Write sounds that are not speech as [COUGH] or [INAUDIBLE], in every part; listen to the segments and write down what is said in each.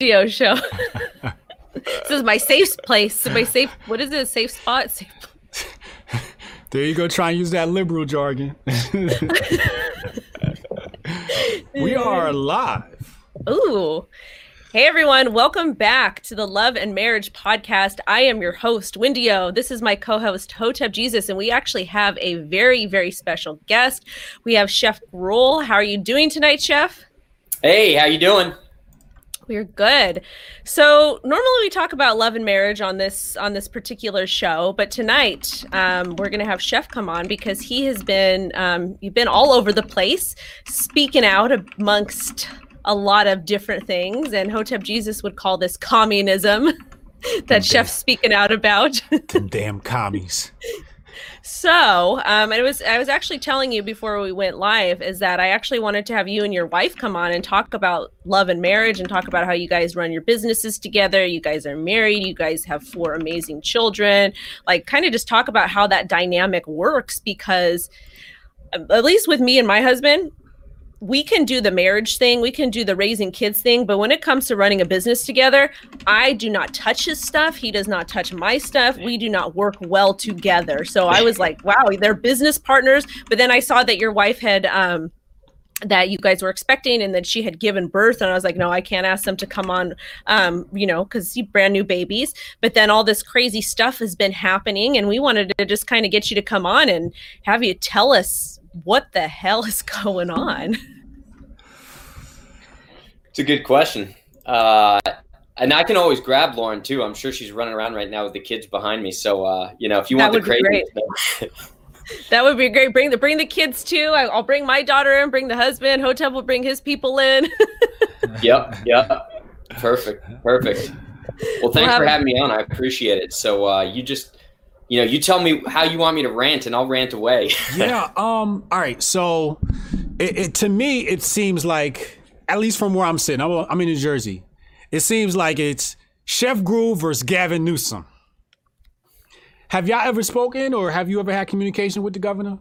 video show. [LAUGHS] this is my safe place. My safe. What is it? Safe spot. Safe. There you go. Try and use that liberal jargon. [LAUGHS] we are live. Ooh. Hey everyone, welcome back to the Love and Marriage podcast. I am your host, Wendy O. This is my co-host, Hotep Jesus, and we actually have a very, very special guest. We have Chef Gruel. How are you doing tonight, Chef? Hey, how you doing? We're good. So normally we talk about love and marriage on this on this particular show, but tonight um, we're going to have Chef come on because he has been um, you've been all over the place, speaking out amongst a lot of different things, and Hotep Jesus would call this communism [LAUGHS] that Chef's speaking out about. [LAUGHS] Damn commies. So, um, it was I was actually telling you before we went live is that I actually wanted to have you and your wife come on and talk about love and marriage and talk about how you guys run your businesses together. You guys are married. You guys have four amazing children. Like, kind of just talk about how that dynamic works because, at least with me and my husband, we can do the marriage thing, we can do the raising kids thing, but when it comes to running a business together, I do not touch his stuff. He does not touch my stuff. We do not work well together. So I was like, wow, they're business partners. But then I saw that your wife had um that you guys were expecting and that she had given birth and i was like no i can't ask them to come on um you know because brand new babies but then all this crazy stuff has been happening and we wanted to just kind of get you to come on and have you tell us what the hell is [LAUGHS] going on It's a good question. Uh, and I can always grab Lauren too. I'm sure she's running around right now with the kids behind me. So uh, you know, if you That want the crazy, [LAUGHS] that would be great bring the bring the kids too i'll bring my daughter in bring the husband Hotep will bring his people in [LAUGHS] yep, yep, perfect, perfect. Well, thanks for having me on. I appreciate it. So uh, you just, you know, you tell me how you want me to rant, and I'll rant away. [LAUGHS] Yeah. Um. All right. So, it, it to me it seems like, at least from where I'm sitting, I'm, I'm in New Jersey. It seems like it's Chef Gruel versus Gavin Newsom. Have y'all ever spoken, or have you ever had communication with the governor?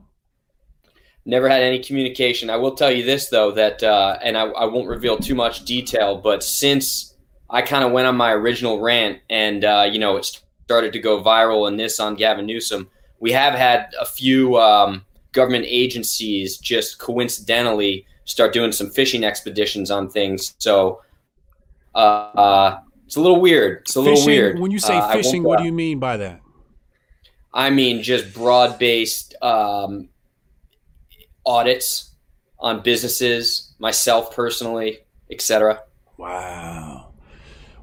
Never had any communication. I will tell you this though that, uh, and I, I won't reveal too much detail, but since I kind of went on my original rant and uh, you know it started to go viral and this on Gavin Newsom, we have had a few um, government agencies just coincidentally start doing some fishing expeditions on things. So uh, uh, it's a little weird. It's a little weird. When you say Uh, fishing, what do you mean by that? I mean, just broad based um, audits on businesses, myself personally, etc. Wow.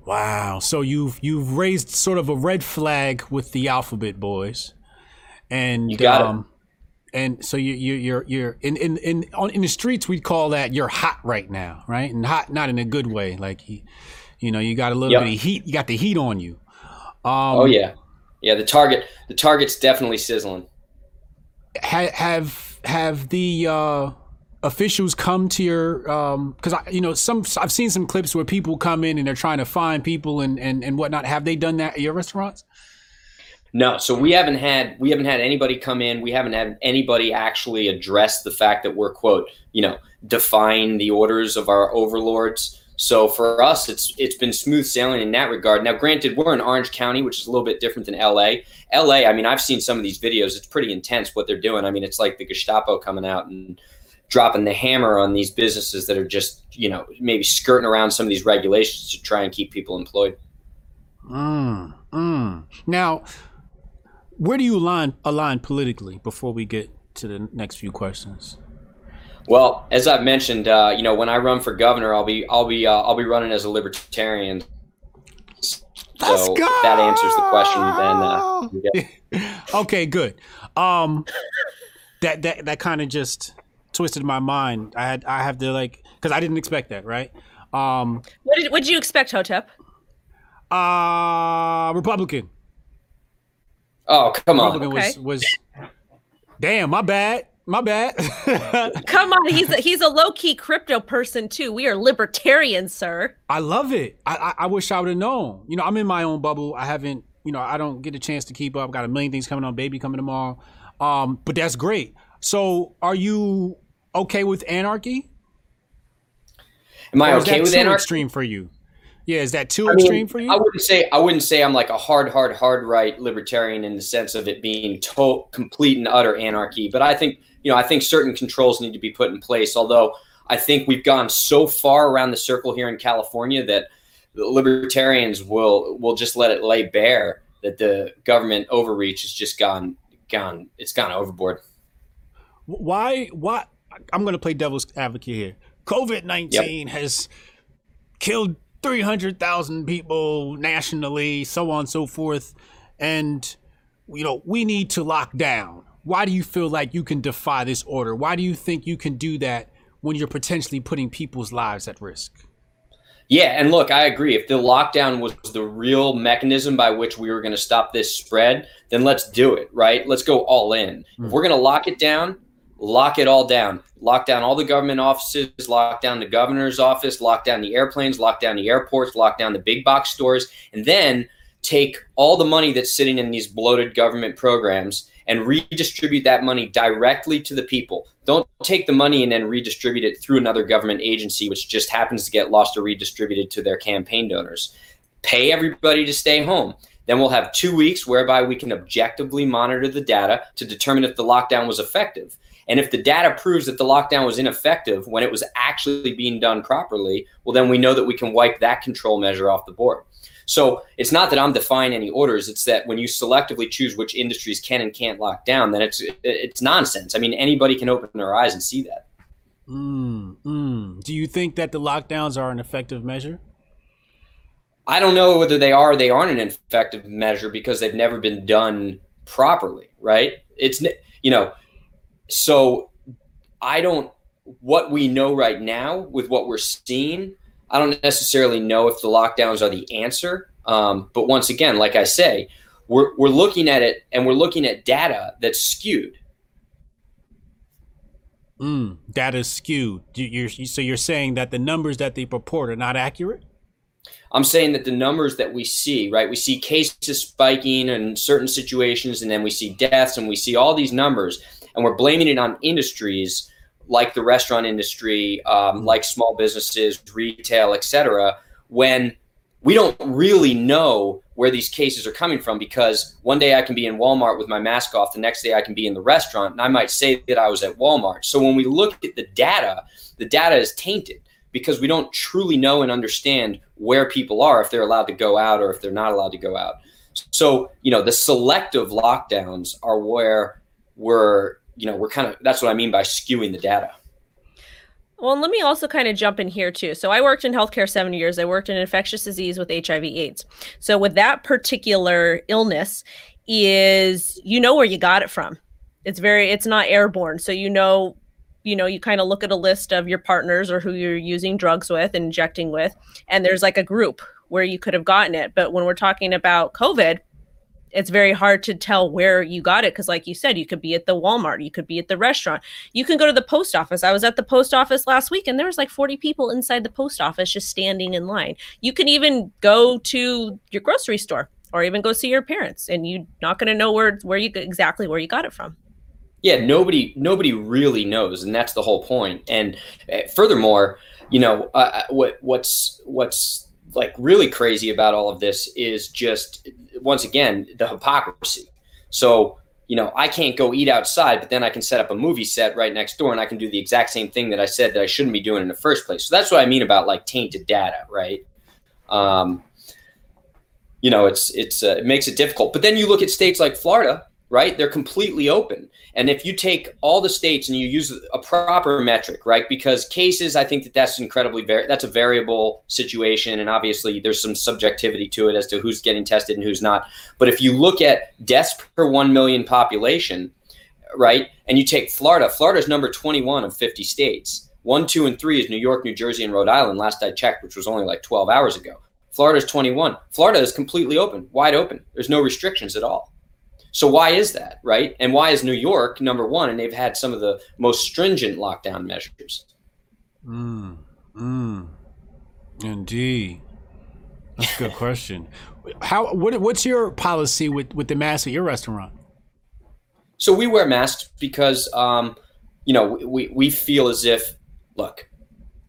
Wow. So you've you've raised sort of a red flag with the alphabet boys. And You got it. um and so you you you're you're in in in on in the streets we'd call that you're hot right now, right? And hot not in a good way. Like you, you know, you got a little Yep. bit of heat, you got the heat on you. Um oh yeah, yeah. The target, the target's definitely sizzling. ha- have have the uh officials come to your um because i you know some i've seen some clips where people come in and they're trying to find people and and, and whatnot have they done that at your restaurants No, so we haven't had we haven't had anybody come in. We haven't had anybody actually address the fact that we're quote, you know, defying the orders of our overlords. So for us, it's it's been smooth sailing in that regard. Now, granted, we're in Orange County, which is a little bit different than LA. LA, I mean, I've seen some of these videos. It's pretty intense what they're doing. I mean, it's like the Gestapo coming out and dropping the hammer on these businesses that are just, you know, maybe skirting around some of these regulations to try and keep people employed. mm, mm. now where do you align align politically before we get to the next few questions Well, as I've mentioned, uh, you know, when I run for governor, I'll be, I'll be, uh, I'll be running as a libertarian. So Let's if that answers the question, then uh, [LAUGHS] get- okay good um that that that kind of just twisted my mind. I had i have to like because i didn't expect that right? Um what did what did you expect hotep? Uh republican. Oh, come on. republican Okay. was was damn my bad my bad. [LAUGHS] Come on he's a, he's a low-key crypto person too. We are libertarians sir. I love it. I, I i wish i would have known. You know i'm in my own bubble. I haven't you know i don't get a chance to keep up. Got a million things coming on baby coming tomorrow. Um but that's great so are you okay with anarchy Am I okay that with too anarchy? extreme for you Yeah, is that too I extreme mean, for you? I wouldn't say I wouldn't say I'm like a hard, hard, hard right libertarian in the sense of it being to- complete and utter anarchy. But I think you know I think certain controls need to be put in place. Although I think we've gone so far around the circle here in California that libertarians will will just let it lay bare that the government overreach has just gone gone it's gone overboard. Why? Why? I'm going to play devil's advocate here. COVID 19 yep. has killed 300,000 people nationally, so on and so forth. And, you know, we need to lock down. Why do you feel like you can defy this order? Why do you think you can do that when you're potentially putting people's lives at risk? Yeah, and look, I agree. If the lockdown was the real mechanism by which we were going to stop this spread, then let's do it, right? Let's go all in. Mm. If we're going to lock it down, lock it all down. Lock down all the government offices, lock down the governor's office, lock down the airplanes, lock down the airports, lock down the big box stores, and then take all the money that's sitting in these bloated government programs and redistribute that money directly to the people. Don't take the money and then redistribute it through another government agency, which just happens to get lost or redistributed to their campaign donors. Pay everybody to stay home. Then we'll have two weeks whereby we can objectively monitor the data to determine if the lockdown was effective. And if the data proves that the lockdown was ineffective when it was actually being done properly, well, then we know that we can wipe that control measure off the board. So it's not that I'm defying any orders. It's that when you selectively choose which industries can and can't lock down, then it's it's nonsense. I mean, anybody can open their eyes and see that. Mm, mm. Do you think that the lockdowns are an effective measure? I don't know whether they are or they aren't an effective measure because they've never been done properly, right? It's you know, so I don't, what we know right now with what we're seeing, I don't necessarily know if the lockdowns are the answer. Um, but once again, like I say, we're, we're looking at it and we're looking at data that's skewed. Mm, data is skewed. You're, so you're saying that the numbers that they purport are not accurate? I'm saying that the numbers that we see, right? We see cases spiking in certain situations, and then we see deaths, and we see all these numbers and we're blaming it on industries like the restaurant industry, um, mm-hmm. like small businesses, retail, etc. When we don't really know where these cases are coming from because one day I can be in Walmart with my mask off, the next day I can be in the restaurant, and I might say that I was at Walmart. So when we look at the data, the data is tainted because we don't truly know and understand where people are if they're allowed to go out or if they're not allowed to go out. So, you know, the selective lockdowns are where we're you know, we're kind of that's what I mean by skewing the data. Well, let me also kind of jump in here too. So I worked in healthcare seven years. I worked in infectious disease with HIV/AIDS. So with that particular illness, is you know where you got it from. It's very it's not airborne, so you know you know you kind of look at a list of your partners or who you're using drugs with and injecting with and there's like a group where you could have gotten it but when we're talking about covid it's very hard to tell where you got it because like you said you could be at the walmart you could be at the restaurant. You can go to the post office. I was at the post office last week and there was like 40 people inside the post office just standing in line. You can even go to your grocery store or even go see your parents and you're not going to know where where you exactly where you got it from. Yeah nobody nobody really knows and that's the whole point. and uh, furthermore you know uh, uh, what what's what's like really crazy about all of this is just once again the hypocrisy. So you know I can't go eat outside, but then I can set up a movie set right next door, and I can do the exact same thing that I said that I shouldn't be doing in the first place. So that's what I mean about like tainted data, right? Um, you know, it's it's uh, it makes it difficult. But then you look at states like Florida, right? They're completely open. And if you take all the states and you use a proper metric, right? Because cases, I think that that's incredibly var- that's a variable situation, and obviously there's some subjectivity to it as to who's getting tested and who's not. But if you look at deaths per one million population, right, and you take Florida, Florida's number 21 of 50 states. One, two, and three is New York, New Jersey, and Rhode Island. Last I checked, which was only like 12 hours ago. Florida's 21. Florida is completely open, wide open. There's no restrictions at all. So why is that, right? And why is New York number one? And they've had some of the most stringent lockdown measures. Mm, mm, indeed. That's a good [LAUGHS] question. How? What, what's your policy with with the mask at your restaurant? So we wear masks because, um, you know, we we feel as if, look,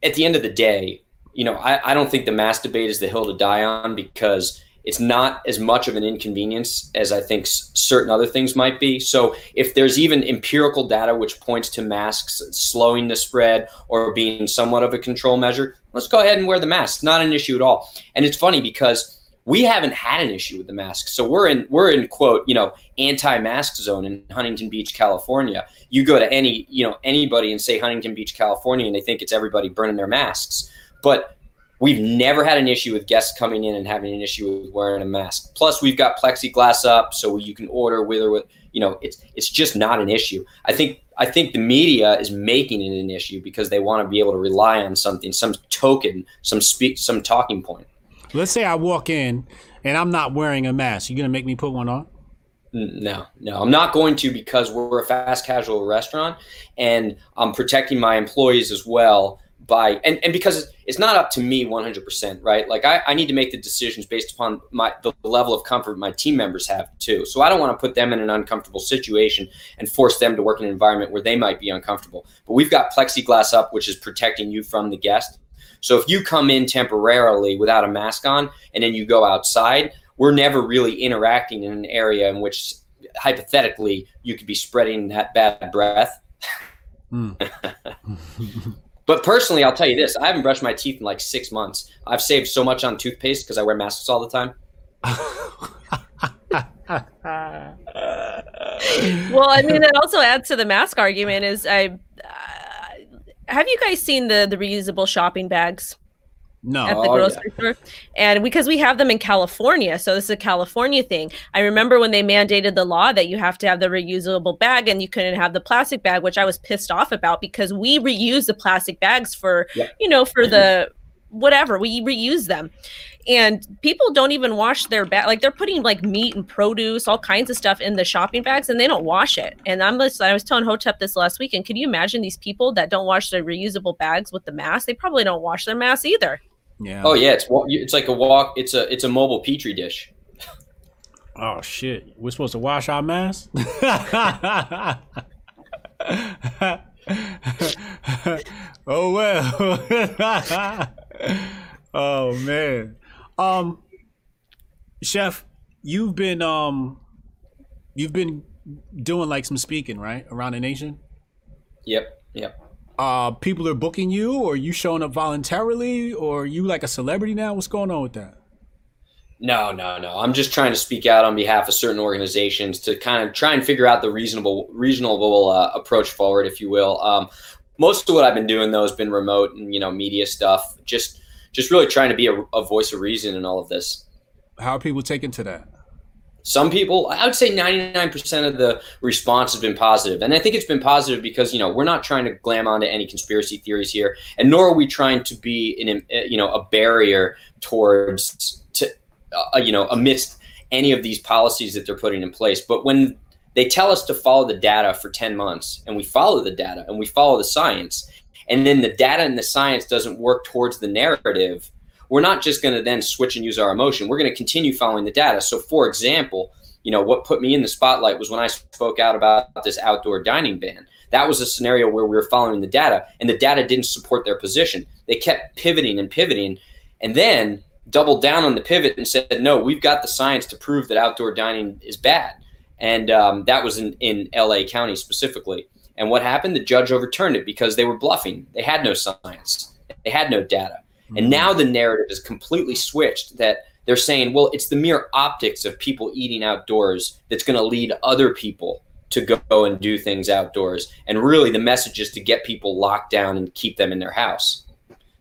at the end of the day, you know, I, I don't think the mask debate is the hill to die on because it's not as much of an inconvenience as I think certain other things might be. So, if there's even empirical data which points to masks slowing the spread or being somewhat of a control measure, let's go ahead and wear the mask. Not an issue at all. And it's funny because we haven't had an issue with the mask. So we're in we're in quote, you know, anti-mask zone in Huntington Beach, California. You go to any, you know, anybody and say Huntington Beach, California and they think it's everybody burning their masks. But We've never had an issue with guests coming in and having an issue with wearing a mask. Plus, we've got plexiglass up, so you can order with or with. You know, it's it's just not an issue. I think I think the media is making it an issue because they want to be able to rely on something, some token, some speak, some talking point. Let's say I walk in and I'm not wearing a mask. You gonna make me put one on? No, no, I'm not going to because we're a fast casual restaurant and I'm protecting my employees as well by and, and because it's not up to me 100% right? Like I, I need to make the decisions based upon my the level of comfort my team members have too. So i don't want to put them in an uncomfortable situation and force them to work in an environment where they might be uncomfortable. But we've got plexiglass up which is protecting you from the guest. So if you come in temporarily without a mask on and then you go outside we're never really interacting in an area in which hypothetically you could be spreading that bad breath. Mm. [LAUGHS] [LAUGHS] But personally, I'll tell you this: I haven't brushed my teeth in like six months. I've saved so much on toothpaste because I wear masks all the time. [LAUGHS] well, I mean, it also adds to the mask argument. Is I uh, have you guys seen the the reusable shopping bags? No. At the oh, grocery yeah. store. And because we have them in California, so this is a California thing. I remember when they mandated the law that you have to have the reusable bag and you couldn't have the plastic bag, which I was pissed off about because we reuse the plastic bags for, yeah. you know, for the mm-hmm. whatever, we reuse them. And people don't even wash their bag. Like they're putting like meat and produce, all kinds of stuff in the shopping bags, and they don't wash it. And I'm just, I was telling Hotep this last week, and can you imagine these people that don't wash their reusable bags with the mask? They probably don't wash their mask either. Yeah. Oh yeah, it's it's like a walk. It's a it's a mobile petri dish. Oh shit! We're supposed to wash our masks. [LAUGHS] oh well. [LAUGHS] oh man. Um, chef, you've been um, you've been doing like some speaking right around the nation. Yep. Yep uh, people are booking you, or you showing up voluntarily, or you like a celebrity now? What's going on with that? No, no, no. I'm just trying to speak out on behalf of certain organizations to kind of try and figure out the reasonable, reasonable uh, approach forward, if you will. Um, most of what I've been doing though has been remote and you know media stuff. Just, just really trying to be a, a voice of reason in all of this. How are people taking to that? Some people i would say 99% of the response has been positive. And i think it's been positive because you know we're not trying to glam onto any conspiracy theories here and nor are we trying to be in you know a barrier towards to uh, you know amidst any of these policies that they're putting in place. But when they tell us to follow the data for 10 months and we follow the data and we follow the science and then the data and the science doesn't work towards the narrative we're not just going to then switch and use our emotion. We're going to continue following the data. So, for example, you know, what put me in the spotlight was when I spoke out about this outdoor dining ban. That was a scenario where we were following the data and the data didn't support their position. They kept pivoting and pivoting and then doubled down on the pivot and said, no, we've got the science to prove that outdoor dining is bad. And um, that was in, in LA County specifically. And what happened? The judge overturned it because they were bluffing. They had no science, they had no data. And now the narrative is completely switched that they're saying, well, it's the mere optics of people eating outdoors that's going to lead other people to go and do things outdoors. And really, the message is to get people locked down and keep them in their house.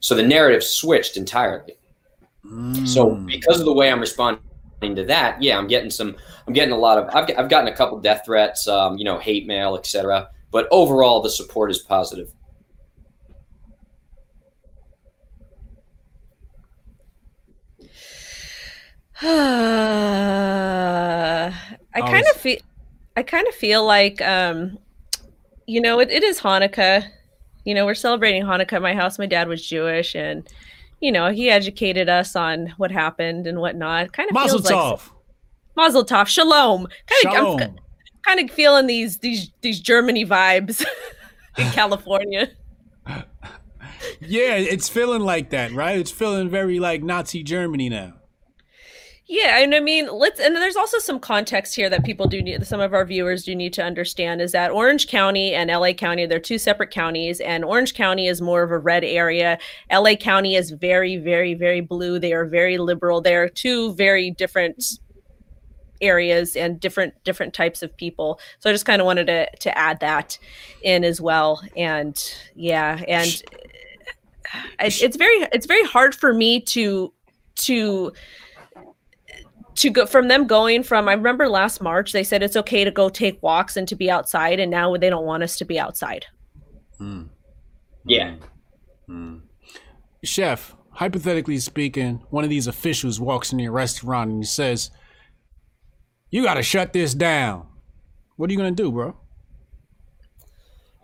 So the narrative switched entirely. Mm. So because of the way I'm responding to that, yeah, I'm getting some. I'm getting a lot of. I've, I've gotten a couple death threats, um, you know, hate mail, etc. But overall, the support is positive. [SIGHS] I kind of feel I kind of feel like um you know it, it is Hanukkah. You know, we're celebrating Hanukkah at my house. My dad was Jewish and you know, he educated us on what happened and whatnot. Kind of Mazel feels tov. like Mazel tov, Shalom. Kind of Shalom. I'm kind of feeling these these these Germany vibes [LAUGHS] in [LAUGHS] California. yeah, it's feeling like that, right? It's feeling very like Nazi Germany now. Yeah, and I mean, let's and there's also some context here that people do need some of our viewers do need to understand is that Orange County and LA County, they're two separate counties and Orange County is more of a red area. LA County is very very very blue. They are very liberal. They are two very different areas and different different types of people. So I just kind of wanted to to add that in as well. And yeah, and it's very it's very hard for me to to to go from them going from I remember last March they said it's okay to go take walks and to be outside and now they don't want us to be outside. Hmm. Yeah. Hmm. Chef, hypothetically speaking, one of these officials walks in your restaurant and he says, "You got to shut this down." What are you gonna do, bro?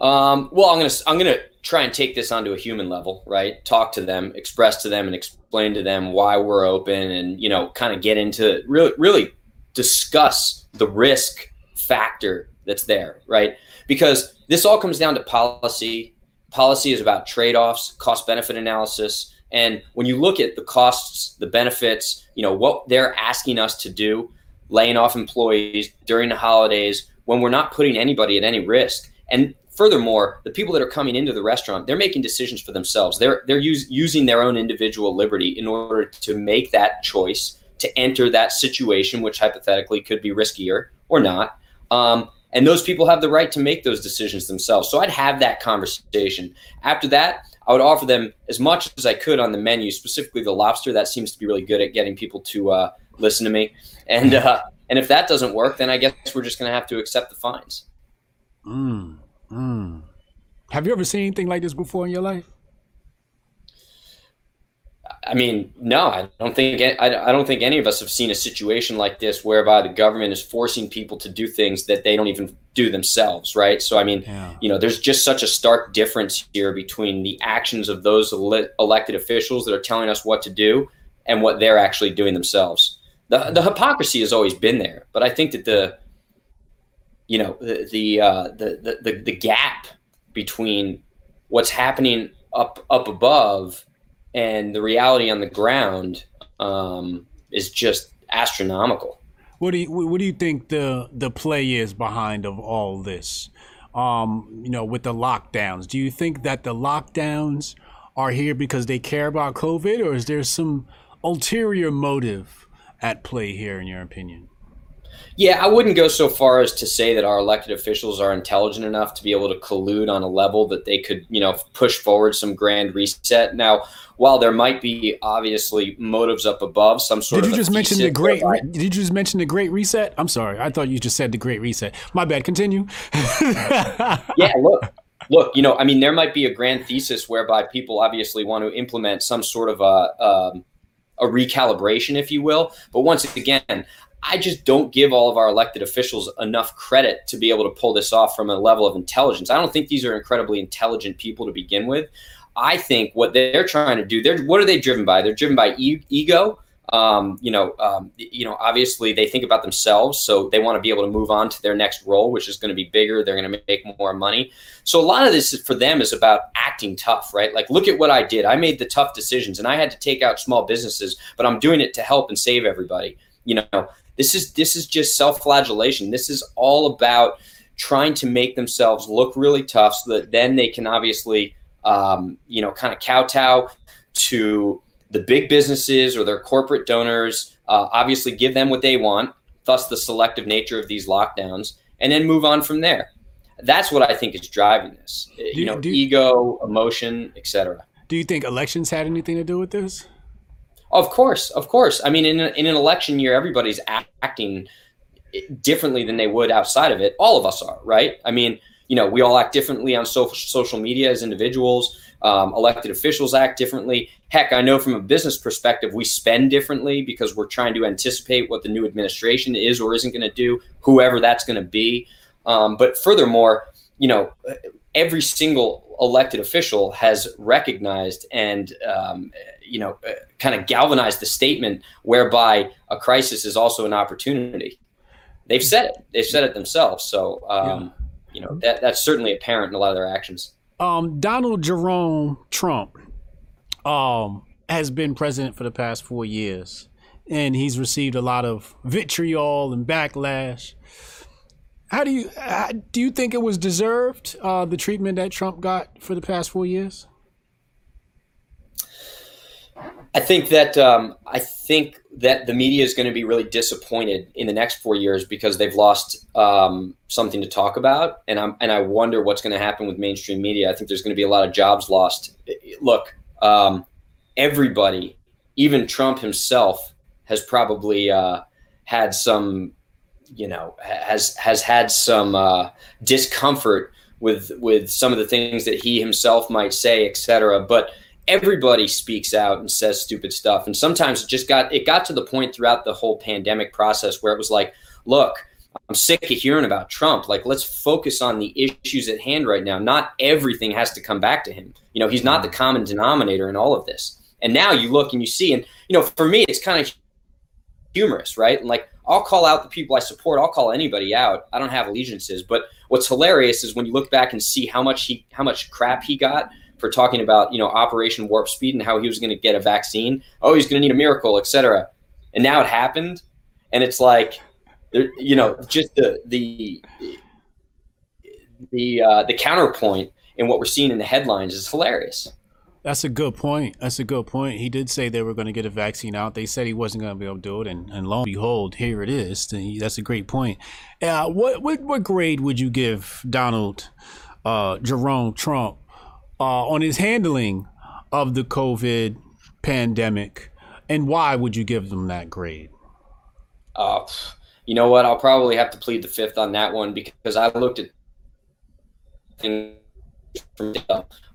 Um, well, I'm gonna I'm gonna try and take this onto a human level, right? Talk to them, express to them, and explain to them why we're open, and you know, kind of get into really really discuss the risk factor that's there, right? Because this all comes down to policy. Policy is about trade offs, cost benefit analysis. And when you look at the costs, the benefits, you know, what they're asking us to do, laying off employees during the holidays, when we're not putting anybody at any risk. And furthermore, the people that are coming into the restaurant, they're making decisions for themselves. They're they're use, using their own individual liberty in order to make that choice to enter that situation, which hypothetically could be riskier or not. Um, and those people have the right to make those decisions themselves. So I'd have that conversation. After that, I would offer them as much as I could on the menu, specifically the lobster. That seems to be really good at getting people to uh, listen to me. And uh, and if that doesn't work, then I guess we're just going to have to accept the fines. Mm. Mm. Have you ever seen anything like this before in your life? I mean, no, I don't think I, don't think any of us have seen a situation like this whereby the government is forcing people to do things that they don't even do themselves, right? So, I mean, yeah. you know, there's just such a stark difference here between the actions of those ele- elected officials that are telling us what to do and what they're actually doing themselves. The the hypocrisy has always been there, but I think that the you know the the, uh, the the the gap between what's happening up up above and the reality on the ground um, is just astronomical. What do you what do you think the the play is behind of all this? Um, you know, with the lockdowns, do you think that the lockdowns are here because they care about COVID, or is there some ulterior motive at play here, in your opinion? Yeah, I wouldn't go so far as to say that our elected officials are intelligent enough to be able to collude on a level that they could, you know, push forward some grand reset. Now, while there might be obviously motives up above, some sort of did you just mention the great? Whereby, did you just mention the Great Reset? I'm sorry, I thought you just said the Great Reset. My bad. Continue. [LAUGHS] yeah, look, look. You know, I mean, there might be a grand thesis whereby people obviously want to implement some sort of a. Um, a recalibration, if you will. But once again, I just don't give all of our elected officials enough credit to be able to pull this off from a level of intelligence. I don't think these are incredibly intelligent people to begin with. I think what they're trying to do, they're what are they driven by? They're driven by e- ego. Um, you know, um, you know, obviously they think about themselves, so they want to be able to move on to their next role, which is going to be bigger. They're going to make more money. So a lot of this is, for them is about acting tough, right? Like, look at what I did. I made the tough decisions, and I had to take out small businesses, but I'm doing it to help and save everybody. You know, this is this is just self-flagellation. This is all about trying to make themselves look really tough, so that then they can obviously, um, you know, kind of kowtow to the big businesses or their corporate donors. Uh, obviously, give them what they want. Thus, the selective nature of these lockdowns, and then move on from there. That's what I think is driving this. Do, you know, ego, emotion, etc. Do you think elections had anything to do with this? Of course, of course. I mean, in, a, in an election year, everybody's acting differently than they would outside of it. All of us are, right? I mean, you know, we all act differently on social social media as individuals. Um, elected officials act differently. Heck, I know from a business perspective, we spend differently because we're trying to anticipate what the new administration is or isn't going to do, whoever that's going to be. Um, but furthermore, you know, every single elected official has recognized and um, you know uh, kind of galvanized the statement whereby a crisis is also an opportunity they've said it they've said it themselves so um, yeah. you know that, that's certainly apparent in a lot of their actions um, donald jerome trump um, has been president for the past four years, and he's received a lot of vitriol and backlash. How do you how, do you think it was deserved uh, the treatment that Trump got for the past four years? I think that um, I think that the media is going to be really disappointed in the next four years because they've lost um, something to talk about, and I'm and I wonder what's going to happen with mainstream media. I think there's going to be a lot of jobs lost. Look, um, everybody, even Trump himself, has probably uh, had some, you know, has has had some uh, discomfort with with some of the things that he himself might say, et cetera. But everybody speaks out and says stupid stuff, and sometimes it just got it got to the point throughout the whole pandemic process where it was like, look. I'm sick of hearing about Trump. Like, let's focus on the issues at hand right now. Not everything has to come back to him. You know, he's not the common denominator in all of this. And now you look and you see, and you know, for me, it's kind of humorous, right? And like, I'll call out the people I support. I'll call anybody out. I don't have allegiances. But what's hilarious is when you look back and see how much he, how much crap he got for talking about, you know, Operation Warp Speed and how he was going to get a vaccine. Oh, he's going to need a miracle, etc. And now it happened, and it's like, you know, just the the the uh, the counterpoint in what we're seeing in the headlines is hilarious. That's a good point. That's a good point. He did say they were going to get a vaccine out. They said he wasn't going to be able to do it, and, and lo and behold, here it is. That's a great point. Uh, what, what what grade would you give Donald uh, Jerome Trump uh, on his handling of the COVID pandemic, and why would you give them that grade? Uh, you know what? I'll probably have to plead the fifth on that one because I looked at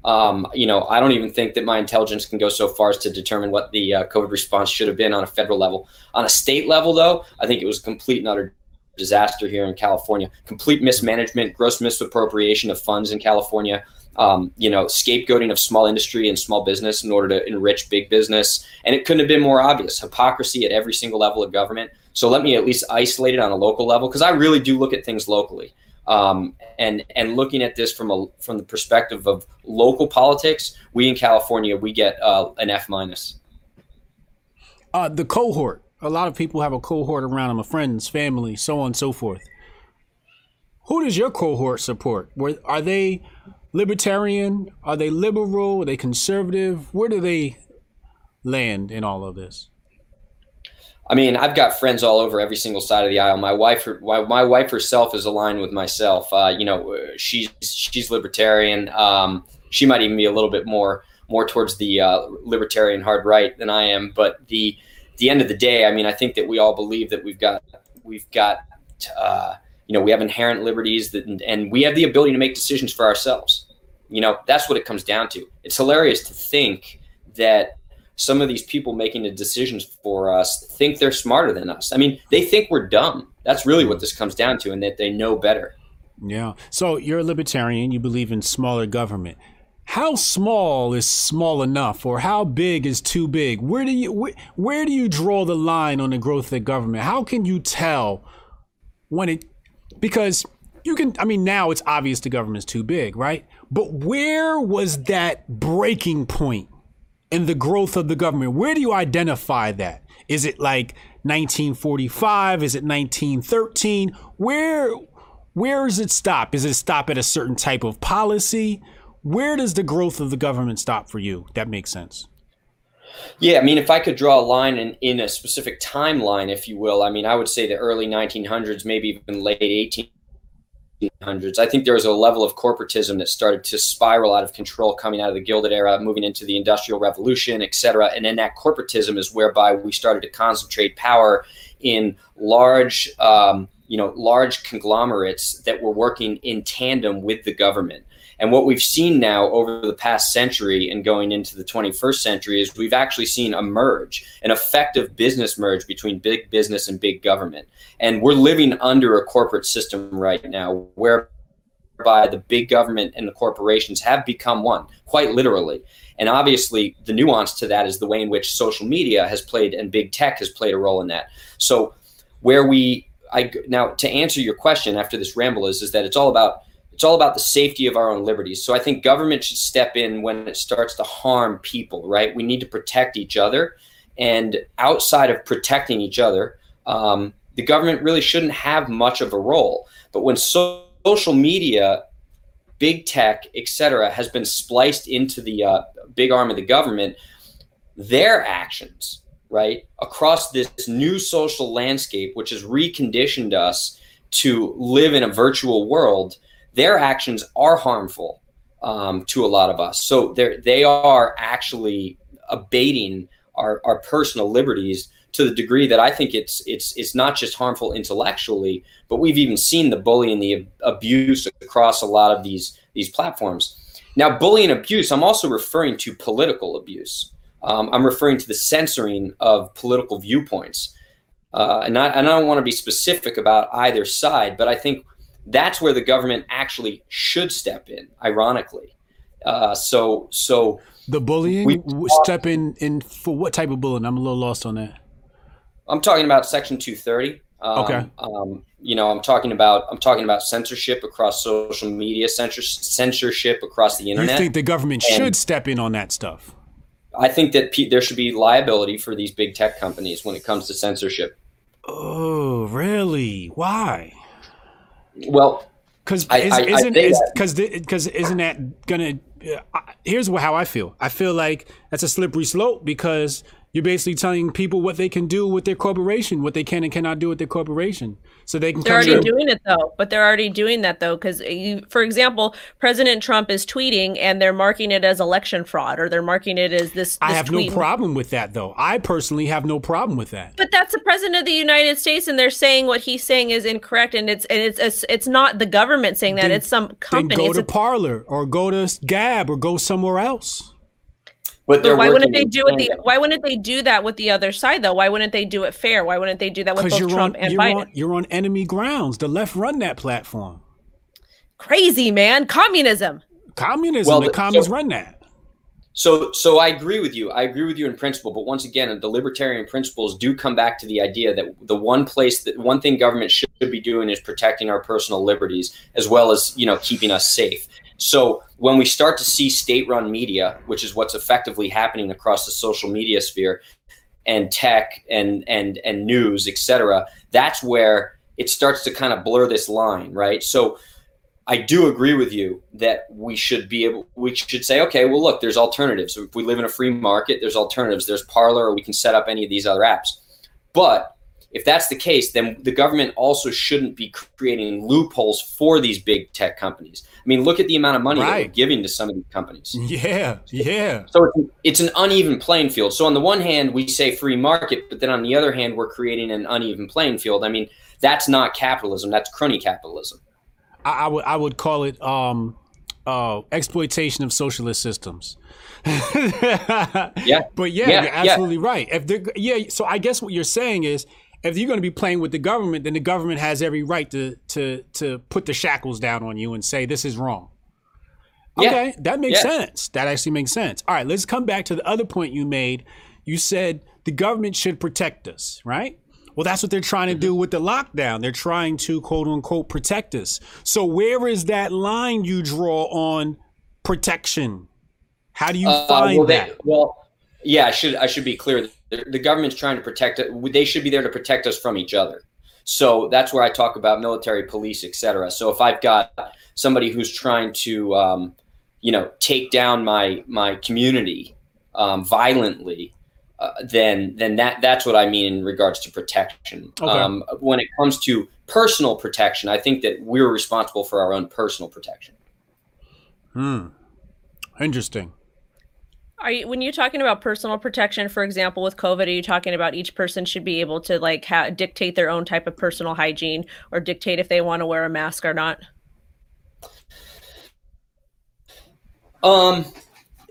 um, you know, I don't even think that my intelligence can go so far as to determine what the uh, COVID response should have been on a federal level. On a state level, though, I think it was a complete and utter disaster here in California. Complete mismanagement, gross misappropriation of funds in California. Um, you know, scapegoating of small industry and small business in order to enrich big business. And it couldn't have been more obvious. Hypocrisy at every single level of government. So let me at least isolate it on a local level because I really do look at things locally. Um, and and looking at this from a from the perspective of local politics, we in California we get uh, an F minus. Uh, the cohort. A lot of people have a cohort around them, a friends, family, so on and so forth. Who does your cohort support? Where are they libertarian? Are they liberal? Are they conservative? Where do they land in all of this? I mean, I've got friends all over every single side of the aisle. My wife, my wife herself is aligned with myself. Uh, you know, she's she's libertarian. Um, she might even be a little bit more more towards the uh, libertarian hard right than I am. But the the end of the day, I mean, I think that we all believe that we've got we've got uh, you know we have inherent liberties that and we have the ability to make decisions for ourselves. You know, that's what it comes down to. It's hilarious to think that some of these people making the decisions for us think they're smarter than us. I mean, they think we're dumb. That's really what this comes down to, and that they know better. Yeah. So you're a libertarian. You believe in smaller government. How small is small enough, or how big is too big? Where do you where, where do you draw the line on the growth of government? How can you tell when it because you can I mean now it's obvious the government's too big, right? But where was that breaking point in the growth of the government. Where do you identify that? Is it like 1945? Is it 1913? Where where does it stop? Is it stop at a certain type of policy? Where does the growth of the government stop for you? That makes sense. Yeah, I mean, if I could draw a line in, in a specific timeline, if you will, I mean, I would say the early 1900s, maybe even late 18 1800s. I think there was a level of corporatism that started to spiral out of control coming out of the Gilded Era, moving into the Industrial Revolution, et cetera. And then that corporatism is whereby we started to concentrate power in large, um, you know, large conglomerates that were working in tandem with the government. And what we've seen now over the past century and going into the 21st century is we've actually seen a merge, an effective business merge between big business and big government. And we're living under a corporate system right now whereby the big government and the corporations have become one, quite literally. And obviously, the nuance to that is the way in which social media has played and big tech has played a role in that. So, where we, I now to answer your question after this ramble is, is that it's all about it's all about the safety of our own liberties. So I think government should step in when it starts to harm people, right? We need to protect each other. And outside of protecting each other, um, the government really shouldn't have much of a role. But when so- social media, big tech, et cetera, has been spliced into the uh, big arm of the government, their actions, right, across this new social landscape, which has reconditioned us to live in a virtual world – their actions are harmful um, to a lot of us. So they they are actually abating our, our personal liberties to the degree that I think it's it's it's not just harmful intellectually, but we've even seen the bullying, the abuse across a lot of these these platforms. Now, bullying abuse, I'm also referring to political abuse. Um, I'm referring to the censoring of political viewpoints. Uh, and, I, and I don't want to be specific about either side, but I think that's where the government actually should step in. Ironically, uh, so so the bullying we, step in in for what type of bullying? I'm a little lost on that. I'm talking about Section 230. Um, okay. Um, you know, I'm talking about I'm talking about censorship across social media, censor, censorship across the internet. You think the government and should step in on that stuff? I think that P- there should be liability for these big tech companies when it comes to censorship. Oh, really? Why? Well, because isn't because because isn't that gonna? Uh, here's how I feel. I feel like that's a slippery slope because you're basically telling people what they can do with their corporation, what they can and cannot do with their corporation, so they can. They're already doing it though, but they're already doing that though, because for example, President Trump is tweeting and they're marking it as election fraud, or they're marking it as this. this I have tweet. no problem with that though. I personally have no problem with that. But that's the president of the United States, and they're saying what he's saying is incorrect, and it's and it's it's, it's not the government saying that; then, it's some company. Then go it's to a, Parler or go to Gab or go somewhere else. But, but why wouldn't they do it? The, why wouldn't they do that with the other side though? Why wouldn't they do it fair? Why wouldn't they do that with both Trump on, and you're Biden? On, you're on enemy grounds. The left run that platform. Crazy man, communism. Communism. Well, the, the commies so, run that. So, so I agree with you. I agree with you in principle. But once again, the libertarian principles do come back to the idea that the one place that one thing government should be doing is protecting our personal liberties as well as you know keeping us safe. So when we start to see state-run media, which is what's effectively happening across the social media sphere, and tech and and and news, et cetera, that's where it starts to kind of blur this line, right? So I do agree with you that we should be able, we should say, okay, well, look, there's alternatives. If we live in a free market, there's alternatives. There's Parler, or we can set up any of these other apps. But if that's the case, then the government also shouldn't be creating loopholes for these big tech companies. I mean, look at the amount of money right. that we're giving to some of these companies. Yeah, yeah. So it's, it's an uneven playing field. So on the one hand, we say free market, but then on the other hand, we're creating an uneven playing field. I mean, that's not capitalism. That's crony capitalism. I, I would I would call it um, uh, exploitation of socialist systems. [LAUGHS] yeah, but yeah, yeah you're absolutely yeah. right. If they're yeah, so I guess what you're saying is if you're going to be playing with the government, then the government has every right to to to put the shackles down on you and say this is wrong. Okay, that makes yeah. sense. That actually makes sense. All right, let's come back to the other point you made. You said the government should protect us, right? Well, that's what they're trying to do mm-hmm. with the lockdown. They're trying to quote unquote protect us. So where is that line you draw on protection? How do you uh, find well, that? well, yeah, I should I should be clear the government's trying to protect it. They should be there to protect us from each other. So that's where I talk about military, police, etc. So if I've got somebody who's trying to, um, you know, take down my my community um, violently, uh, then then that that's what I mean in regards to protection. Okay. Um, when it comes to personal protection, I think that we're responsible for our own personal protection. Hmm. Interesting. Are you when you're talking about personal protection, for example, with COVID, are you talking about each person should be able to like ha- dictate their own type of personal hygiene or dictate if they want to wear a mask or not? Um,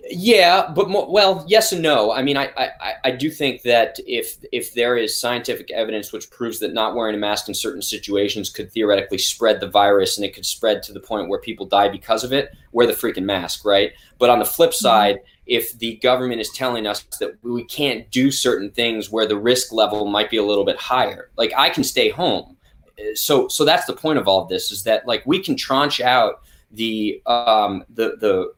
yeah, but more, well, yes and no. I mean, I, I I do think that if if there is scientific evidence which proves that not wearing a mask in certain situations could theoretically spread the virus and it could spread to the point where people die because of it, wear the freaking mask, right? But on the flip mm-hmm. side. Mm-hmm if the government is telling us that we can't do certain things where the risk level might be a little bit higher. Like I can stay home. So so that's the point of all of this is that like we can tranche out the um, the the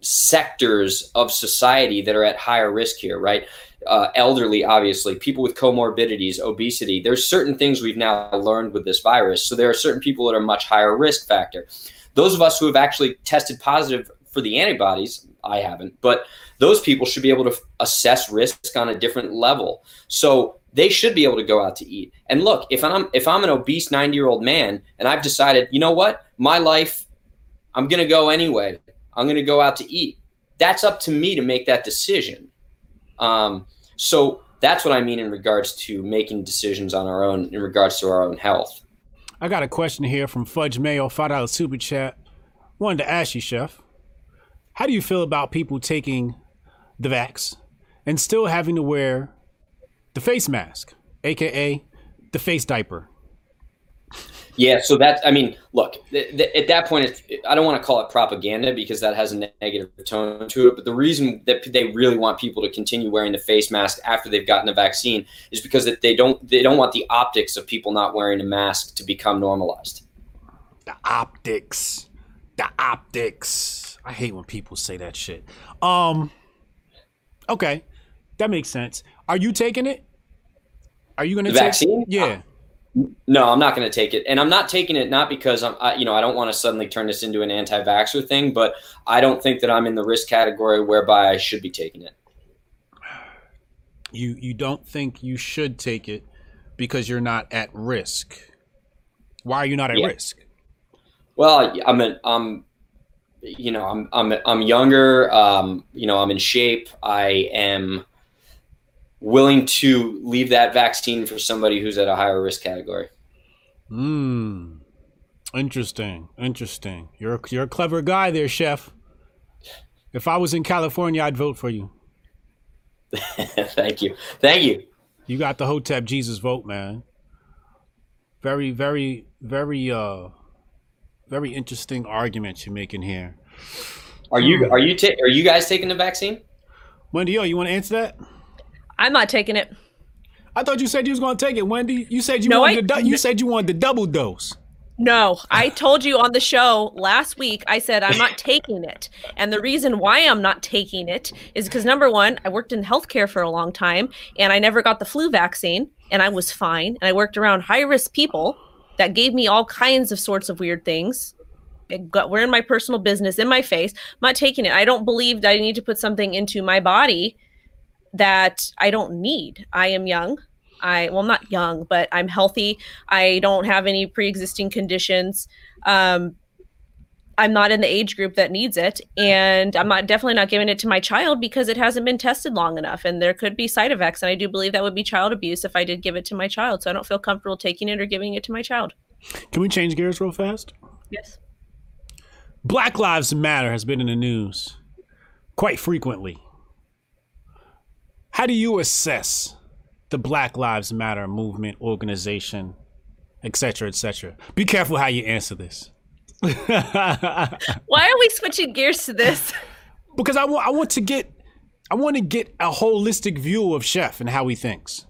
sectors of society that are at higher risk here, right? Uh, elderly, obviously, people with comorbidities, obesity. There's certain things we've now learned with this virus. So there are certain people that are much higher risk factor. Those of us who have actually tested positive for the antibodies, I haven't, but those people should be able to assess risk on a different level. So they should be able to go out to eat. And look, if I'm if I'm an obese 90 year old man and I've decided, you know what, my life, I'm gonna go anyway. I'm gonna go out to eat. That's up to me to make that decision. Um, so that's what I mean in regards to making decisions on our own in regards to our own health. I got a question here from Fudge Mayo, five dollar super chat. Wanted to ask you, Chef, how do you feel about people taking the vax and still having to wear the face mask, aka the face diaper? Yeah, so that I mean, look, th- th- at that point, it's, I don't want to call it propaganda because that has a negative tone to it. But the reason that they really want people to continue wearing the face mask after they've gotten the vaccine is because that they don't they don't want the optics of people not wearing a mask to become normalized. The optics, the optics. I hate when people say that shit. Um, okay, that makes sense. Are you taking it? Are you going to take vaccine? Yeah. No, I'm not going to take it, and I'm not taking it not because I'm, I, you know, I don't want to suddenly turn this into an anti-vaxxer thing, but I don't think that I'm in the risk category whereby I should be taking it. You you don't think you should take it because you're not at risk. Why are you not at yeah. risk? Well, I'm an, I'm, you know, I'm I'm I'm younger. Um, you know, I'm in shape. I am willing to leave that vaccine for somebody who's at a higher risk category. Hmm. Interesting. Interesting. You're you're a clever guy there, chef. If I was in California, I'd vote for you. [LAUGHS] Thank you. Thank you. You got the Hotep Jesus vote, man. Very, very, very uh very interesting argument you're making here. Are you hmm. are you ta- are you guys taking the vaccine? Wendy, yo, you want to answer that? I'm not taking it. I thought you said you was going to take it, Wendy. You said you no, wanted I, the you said you wanted the double dose. No, I told you on the show last week. I said I'm not taking it, and the reason why I'm not taking it is because number one, I worked in healthcare for a long time, and I never got the flu vaccine, and I was fine, and I worked around high risk people that gave me all kinds of sorts of weird things. Got, we're in my personal business in my face. I'm not taking it. I don't believe that I need to put something into my body that I don't need. I am young. I well, not young, but I'm healthy. I don't have any pre-existing conditions. Um, I'm not in the age group that needs it, and I'm not definitely not giving it to my child because it hasn't been tested long enough, and there could be side effects. And I do believe that would be child abuse if I did give it to my child. So I don't feel comfortable taking it or giving it to my child. Can we change gears real fast? Yes. Black Lives Matter has been in the news quite frequently. How do you assess the Black Lives Matter movement, organization, etc., etc.? Be careful how you answer this. [LAUGHS] Why are we switching gears to this? [LAUGHS] Because I want want to get I want to get a holistic view of Chef and how he thinks.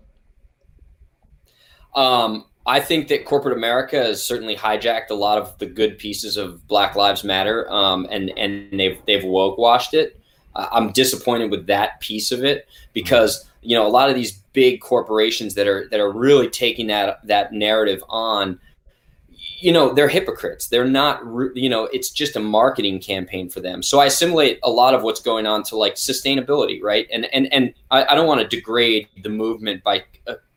Um, I think that corporate America has certainly hijacked a lot of the good pieces of Black Lives Matter, um, and and they've they've woke washed it. I'm disappointed with that piece of it because you know a lot of these big corporations that are that are really taking that that narrative on you know they're hypocrites they're not you know it's just a marketing campaign for them so i assimilate a lot of what's going on to like sustainability right and and and i, I don't want to degrade the movement by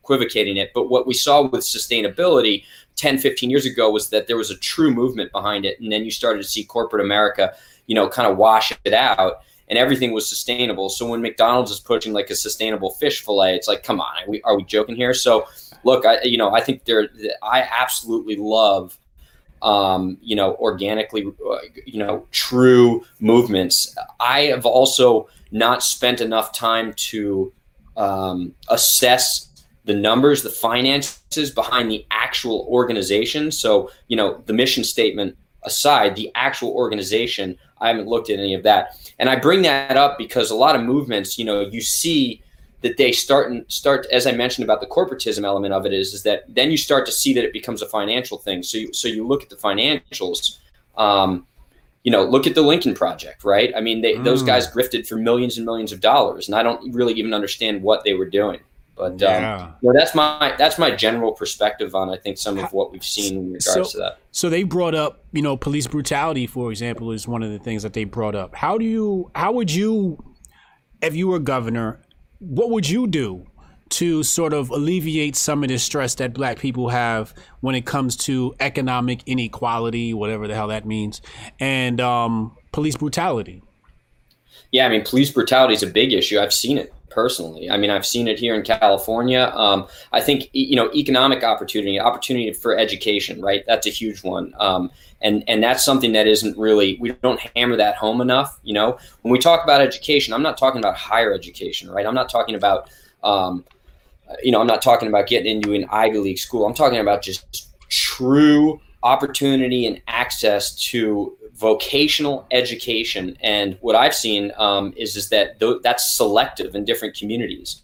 equivocating it but what we saw with sustainability 10 15 years ago was that there was a true movement behind it and then you started to see corporate america you know kind of wash it out and everything was sustainable. So when McDonald's is pushing like a sustainable fish fillet, it's like, come on, are we, are we joking here? So look, I you know I think there I absolutely love um, you know organically uh, you know true movements. I have also not spent enough time to um, assess the numbers, the finances behind the actual organization. So you know the mission statement aside, the actual organization I haven't looked at any of that. And I bring that up because a lot of movements, you know, you see that they start and start as I mentioned about the corporatism element of it is is that then you start to see that it becomes a financial thing. So you, so you look at the financials. Um, you know, look at the Lincoln Project, right? I mean, they, mm. those guys grifted for millions and millions of dollars, and I don't really even understand what they were doing. But um, yeah. um, well, that's my that's my general perspective on I think some of what we've seen in regards so, to that. So they brought up, you know, police brutality, for example, is one of the things that they brought up. How do you, how would you, if you were governor, what would you do to sort of alleviate some of the stress that black people have when it comes to economic inequality, whatever the hell that means, and um, police brutality? Yeah, I mean, police brutality is a big issue. I've seen it personally. I mean, I've seen it here in California. Um, I think you know, economic opportunity, opportunity for education, right? That's a huge one, um, and and that's something that isn't really we don't hammer that home enough. You know, when we talk about education, I'm not talking about higher education, right? I'm not talking about um, you know, I'm not talking about getting into an Ivy League school. I'm talking about just true opportunity and access to vocational education. And what I've seen um, is is that th- that's selective in different communities.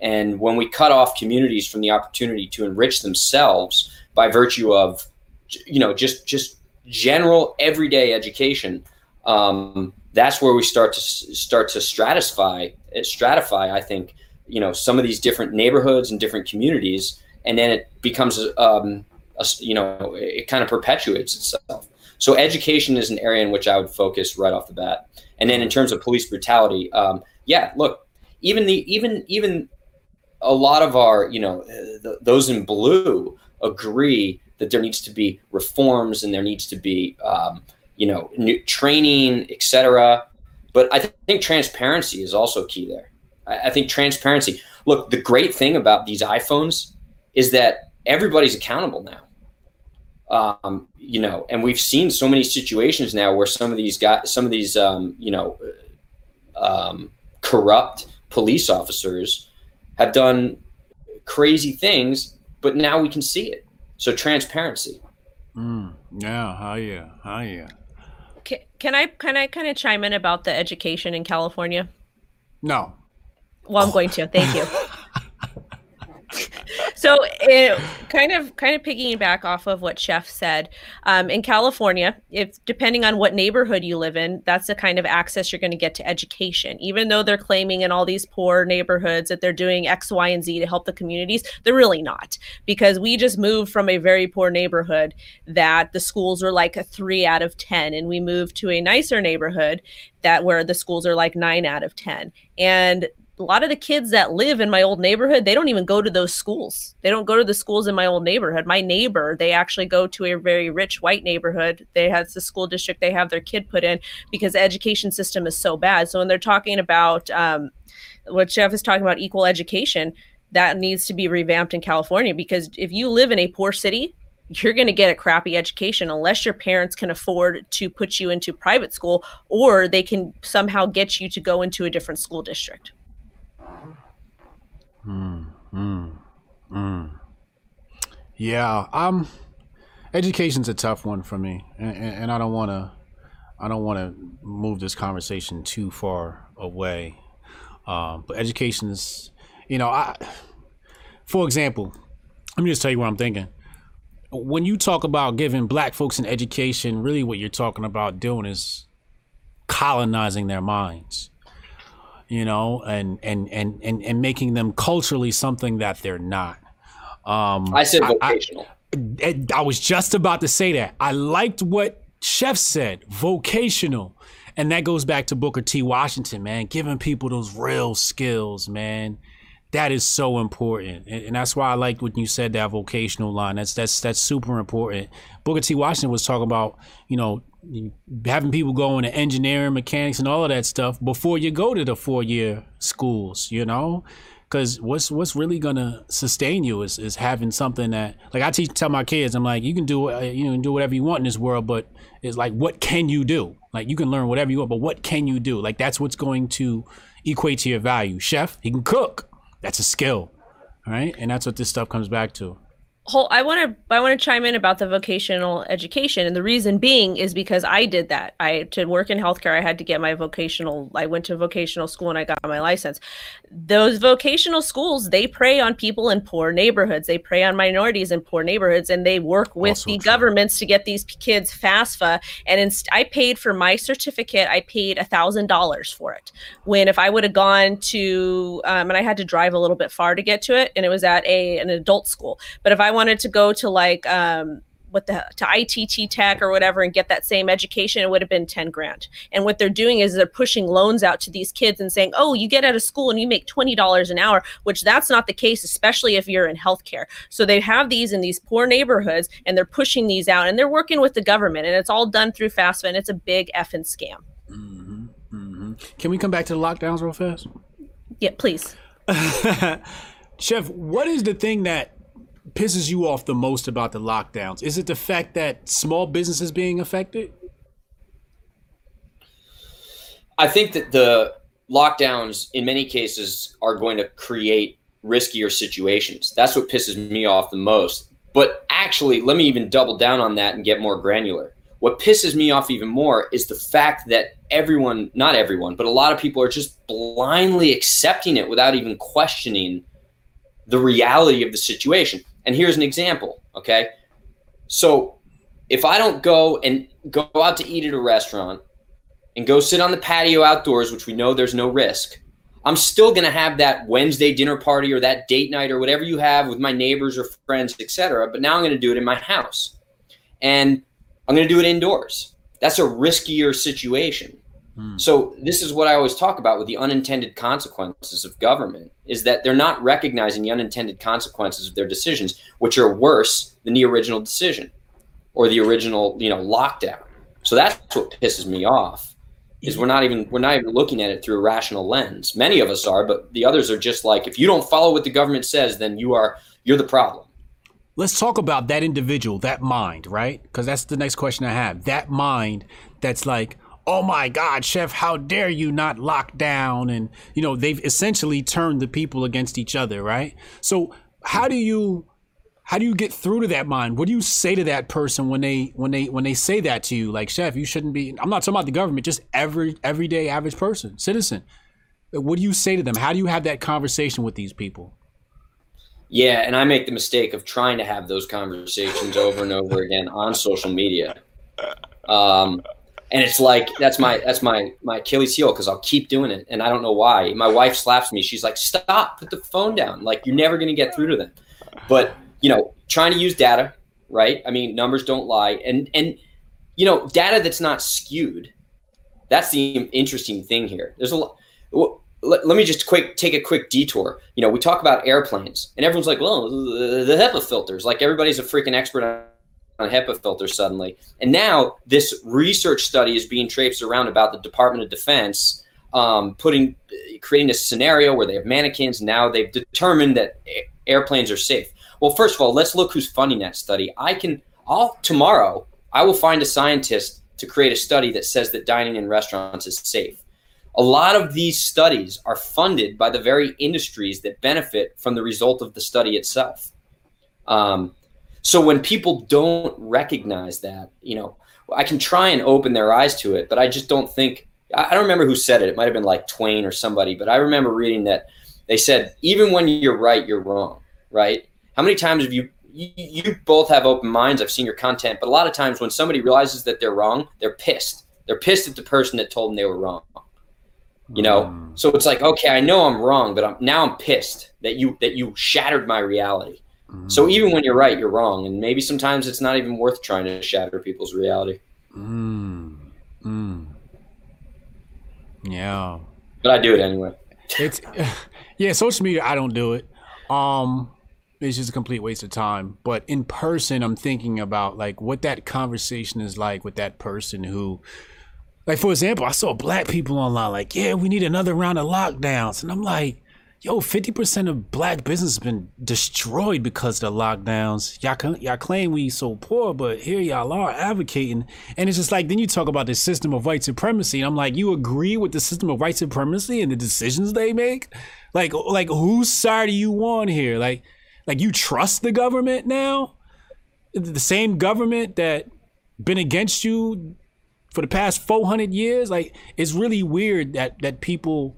And when we cut off communities from the opportunity to enrich themselves by virtue of, you know, just just general everyday education, um, that's where we start to start to stratify stratify. I think you know some of these different neighborhoods and different communities, and then it becomes um, a, you know it kind of perpetuates itself. So education is an area in which I would focus right off the bat. And then in terms of police brutality, um, yeah, look, even the even even a lot of our you know the, those in blue agree that there needs to be reforms and there needs to be um, you know new training, etc. But I th- think transparency is also key there. I, I think transparency. Look, the great thing about these iPhones is that everybody's accountable now. Um, you know, and we've seen so many situations now where some of these guys, some of these, um, you know, um, corrupt police officers have done crazy things, but now we can see it. So transparency. Mm, yeah, how yeah, how yeah. Can, can I can I kind of chime in about the education in California? No. Well, I'm going to. Thank you. [LAUGHS] so it, kind of kind of piggyback off of what chef said um, in california if depending on what neighborhood you live in that's the kind of access you're going to get to education. Even though they're claiming in all these poor neighborhoods that they're doing x y and z to help the communities they're really not. Because we just moved from a very poor neighborhood that the schools were like a three out of ten and we moved to a nicer neighborhood that where the schools are like nine out of ten. And a lot of the kids that live in my old neighborhood, they don't even go to those schools. They don't go to the schools in my old neighborhood. My neighbor, they actually go to a very rich white neighborhood. They have the school district they have their kid put in because the education system is so bad. So when they're talking about um, what Jeff is talking about, equal education, that needs to be revamped in California because if you live in a poor city, you're going to get a crappy education unless your parents can afford to put you into private school or they can somehow get you to go into a different school district. Mm, mm, mm. Yeah, um, education's a tough one for me, and, and I don't want to, I don't want to move this conversation too far away. Um, but education's, you know, I, for example, let me just tell you what I'm thinking. When you talk about giving black folks an education, really what you're talking about doing is colonizing their minds you know, and and and and, and making them culturally something that they're not. Um, I said vocational. I, I, I was just about to say that. I liked what Chef said, vocational. And that goes back to Booker T. Washington, man, giving people those real skills, man. That is so important. And, and that's why I like when you said that vocational line. That's that's that's super important. Booker T. Washington was talking about, you know, having people go into engineering, mechanics, and all of that stuff before you go to the four year schools, you know? Because what's what's really gonna sustain you is, is having something that like I teach tell my kids I'm like you can do uh, you can do whatever you want in this world but it's like what can you do? Like you can learn whatever you want but what can you do? Like that's what's going to equate to your value. Chef he can cook. That's a skill right? And that's what this stuff comes back to whole i want to i want to chime in about the vocational education and the reason being is because i did that. I to work in healthcare i had to get my vocational i went to vocational school and i got my license. Those vocational schools they prey on people in poor neighborhoods. They prey on minorities in poor neighborhoods and they work with also the true. governments to get these kids fafsa and inst- i paid for my certificate i paid a thousand dollars for it. When if i would have gone to um, and i had to drive a little bit far to get to it and it was at a an adult school but if i wanted to go to like um, what the to ITT Tech or whatever and get that same education, it would have been 10 grand. And what they're doing is they're pushing loans out to these kids and saying, oh, you get out of school and you make $20 an hour, which that's not the case, especially if you're in healthcare. So they have these in these poor neighborhoods and they're pushing these out and they're working with the government and it's all done through FAFSA and it's a big effing scam. Mm-hmm, mm-hmm. Can we come back to the lockdowns real fast? Yeah, please. [LAUGHS] Chef, what is the thing that pisses you off the most about the lockdowns? Is it the fact that small businesses being affected? I think that the lockdowns in many cases are going to create riskier situations. That's what pisses me off the most. But actually, let me even double down on that and get more granular. What pisses me off even more is the fact that everyone, not everyone, but a lot of people are just blindly accepting it without even questioning the reality of the situation. And here's an example, okay? So if I don't go and go out to eat at a restaurant and go sit on the patio outdoors, which we know there's no risk, I'm still going to have that Wednesday dinner party or that date night or whatever you have with my neighbors or friends, etc. But now I'm going to do it in my house. And I'm going to do it indoors. That's a riskier situation. Hmm. So this is what I always talk about with the unintended consequences of government is that they're not recognizing the unintended consequences of their decisions, which are worse than the original decision or the original, you know, lockdown. So that's what pisses me off is we're not even we're not even looking at it through a rational lens. Many of us are, but the others are just like if you don't follow what the government says, then you are you're the problem. Let's talk about that individual, that mind, right? Because that's the next question I have. That mind that's like, oh my God, chef, how dare you not lock down? And, you know, they've essentially turned the people against each other, right? So how do you how do you get through to that mind? What do you say to that person when they when they when they say that to you? Like, chef, you shouldn't be I'm not talking about the government, just every everyday average person, citizen. What do you say to them? How do you have that conversation with these people? Yeah, and I make the mistake of trying to have those conversations over and over again on social media. Um, and it's like that's my that's my my Achilles heel because I'll keep doing it, and I don't know why. My wife slaps me. She's like, "Stop! Put the phone down. Like you're never going to get through to them." But you know, trying to use data, right? I mean, numbers don't lie, and and you know, data that's not skewed. That's the interesting thing here. There's a lot. Let, let me just quick take a quick detour. You know, we talk about airplanes, and everyone's like, "Well, the HEPA filters." Like everybody's a freaking expert on HEPA filters suddenly. And now this research study is being traipsed around about the Department of Defense um, putting creating a scenario where they have mannequins. Now they've determined that airplanes are safe. Well, first of all, let's look who's funding that study. I can I'll tomorrow I will find a scientist to create a study that says that dining in restaurants is safe. A lot of these studies are funded by the very industries that benefit from the result of the study itself. Um, so when people don't recognize that, you know, I can try and open their eyes to it, but I just don't think I don't remember who said it. It might have been like Twain or somebody, but I remember reading that they said even when you're right, you're wrong, right? How many times have you you, both have open minds. I've seen your content, but a lot of times when somebody realizes that they're wrong, they're pissed. They're pissed at the person that told them they were wrong. You know, mm. so it's like, okay, I know I'm wrong, but I'm now I'm pissed that you that you shattered my reality. So even when you're right, you're wrong, and maybe sometimes it's not even worth trying to shatter people's reality. Mm. Mm. Yeah. But I do it anyway. It's [LAUGHS] yeah, social media. I don't do it. Um, it's just a complete waste of time. But in person, I'm thinking about like what that conversation is like with that person who, like for example, I saw black people online like, yeah, we need another round of lockdowns, and I'm like, yo, 50% of black business has been destroyed because of the lockdowns. Y'all, y'all claim we so poor, but here y'all are advocating. And it's just like, then you talk about the system of white supremacy. And I'm like, you agree with the system of white supremacy and the decisions they make? Like, like whose side are you on here? Like, like you trust the government now, the same government that been against you for the past 400 years. Like it's really weird that that people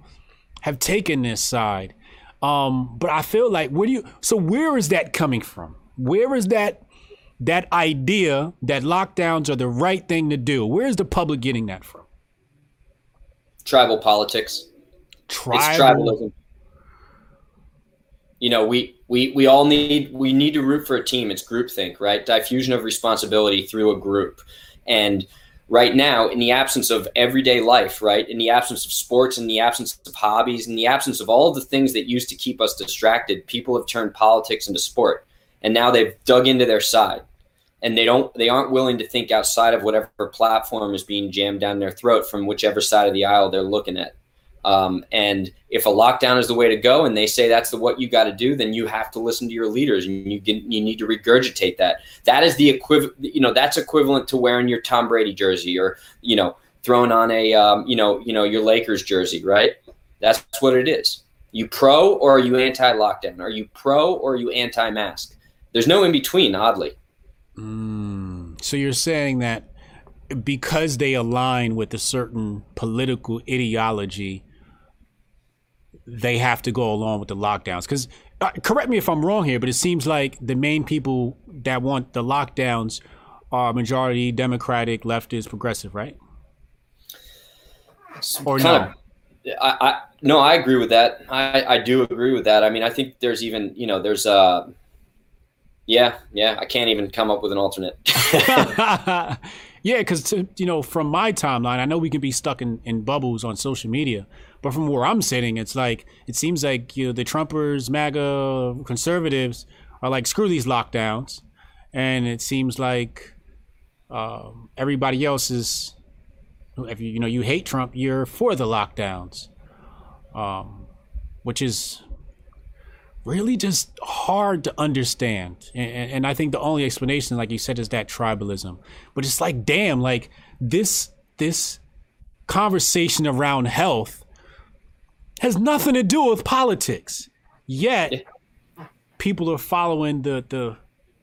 have taken this side. Um, but I feel like where do you? So where is that coming from? Where is that that idea that lockdowns are the right thing to do? Where is the public getting that from? Tribal politics. Tribal. It's tribalism. You know, we, we we all need we need to root for a team. It's groupthink, right? Diffusion of responsibility through a group. And right now, in the absence of everyday life, right? In the absence of sports, in the absence of hobbies, in the absence of all of the things that used to keep us distracted, people have turned politics into sport. And now they've dug into their side. And they don't they aren't willing to think outside of whatever platform is being jammed down their throat from whichever side of the aisle they're looking at um, and if a lockdown is the way to go and they say that's the what you got to do then you have to listen to your leaders and you you need to regurgitate that. That is the equivalent you know that's equivalent to wearing your tom brady jersey or you know throwing on a um, you know you know your lakers jersey right? That's what it is. You pro or are you anti-lockdown? Are you pro or are you anti-mask? There's no in between, oddly. Mm, so you're saying that because they align with a certain political ideology, they have to go along with the lockdowns. Because uh, correct me if I'm wrong here, but it seems like the main people that want the lockdowns are majority Democratic, leftist, progressive, right? Or kind no? Of, I, I no, I agree with that. I, I do agree with that. I mean, I think there's even you know there's uh yeah, yeah, I can't even come up with an alternate. [LAUGHS] yeah, because you know, from my timeline, I know we can be stuck in, in bubbles on social media, but from where I'm sitting, it's like it seems like you know the Trumpers, MAGA, conservatives are like screw these lockdowns, and it seems like um, everybody else is, if you you know you hate Trump, you're for the lockdowns, um, which is really just hard to understand. And, and, I think the only explanation, like you said, is that tribalism. But it's like, damn, like this this conversation around health has nothing to do with politics. Yet people are following the the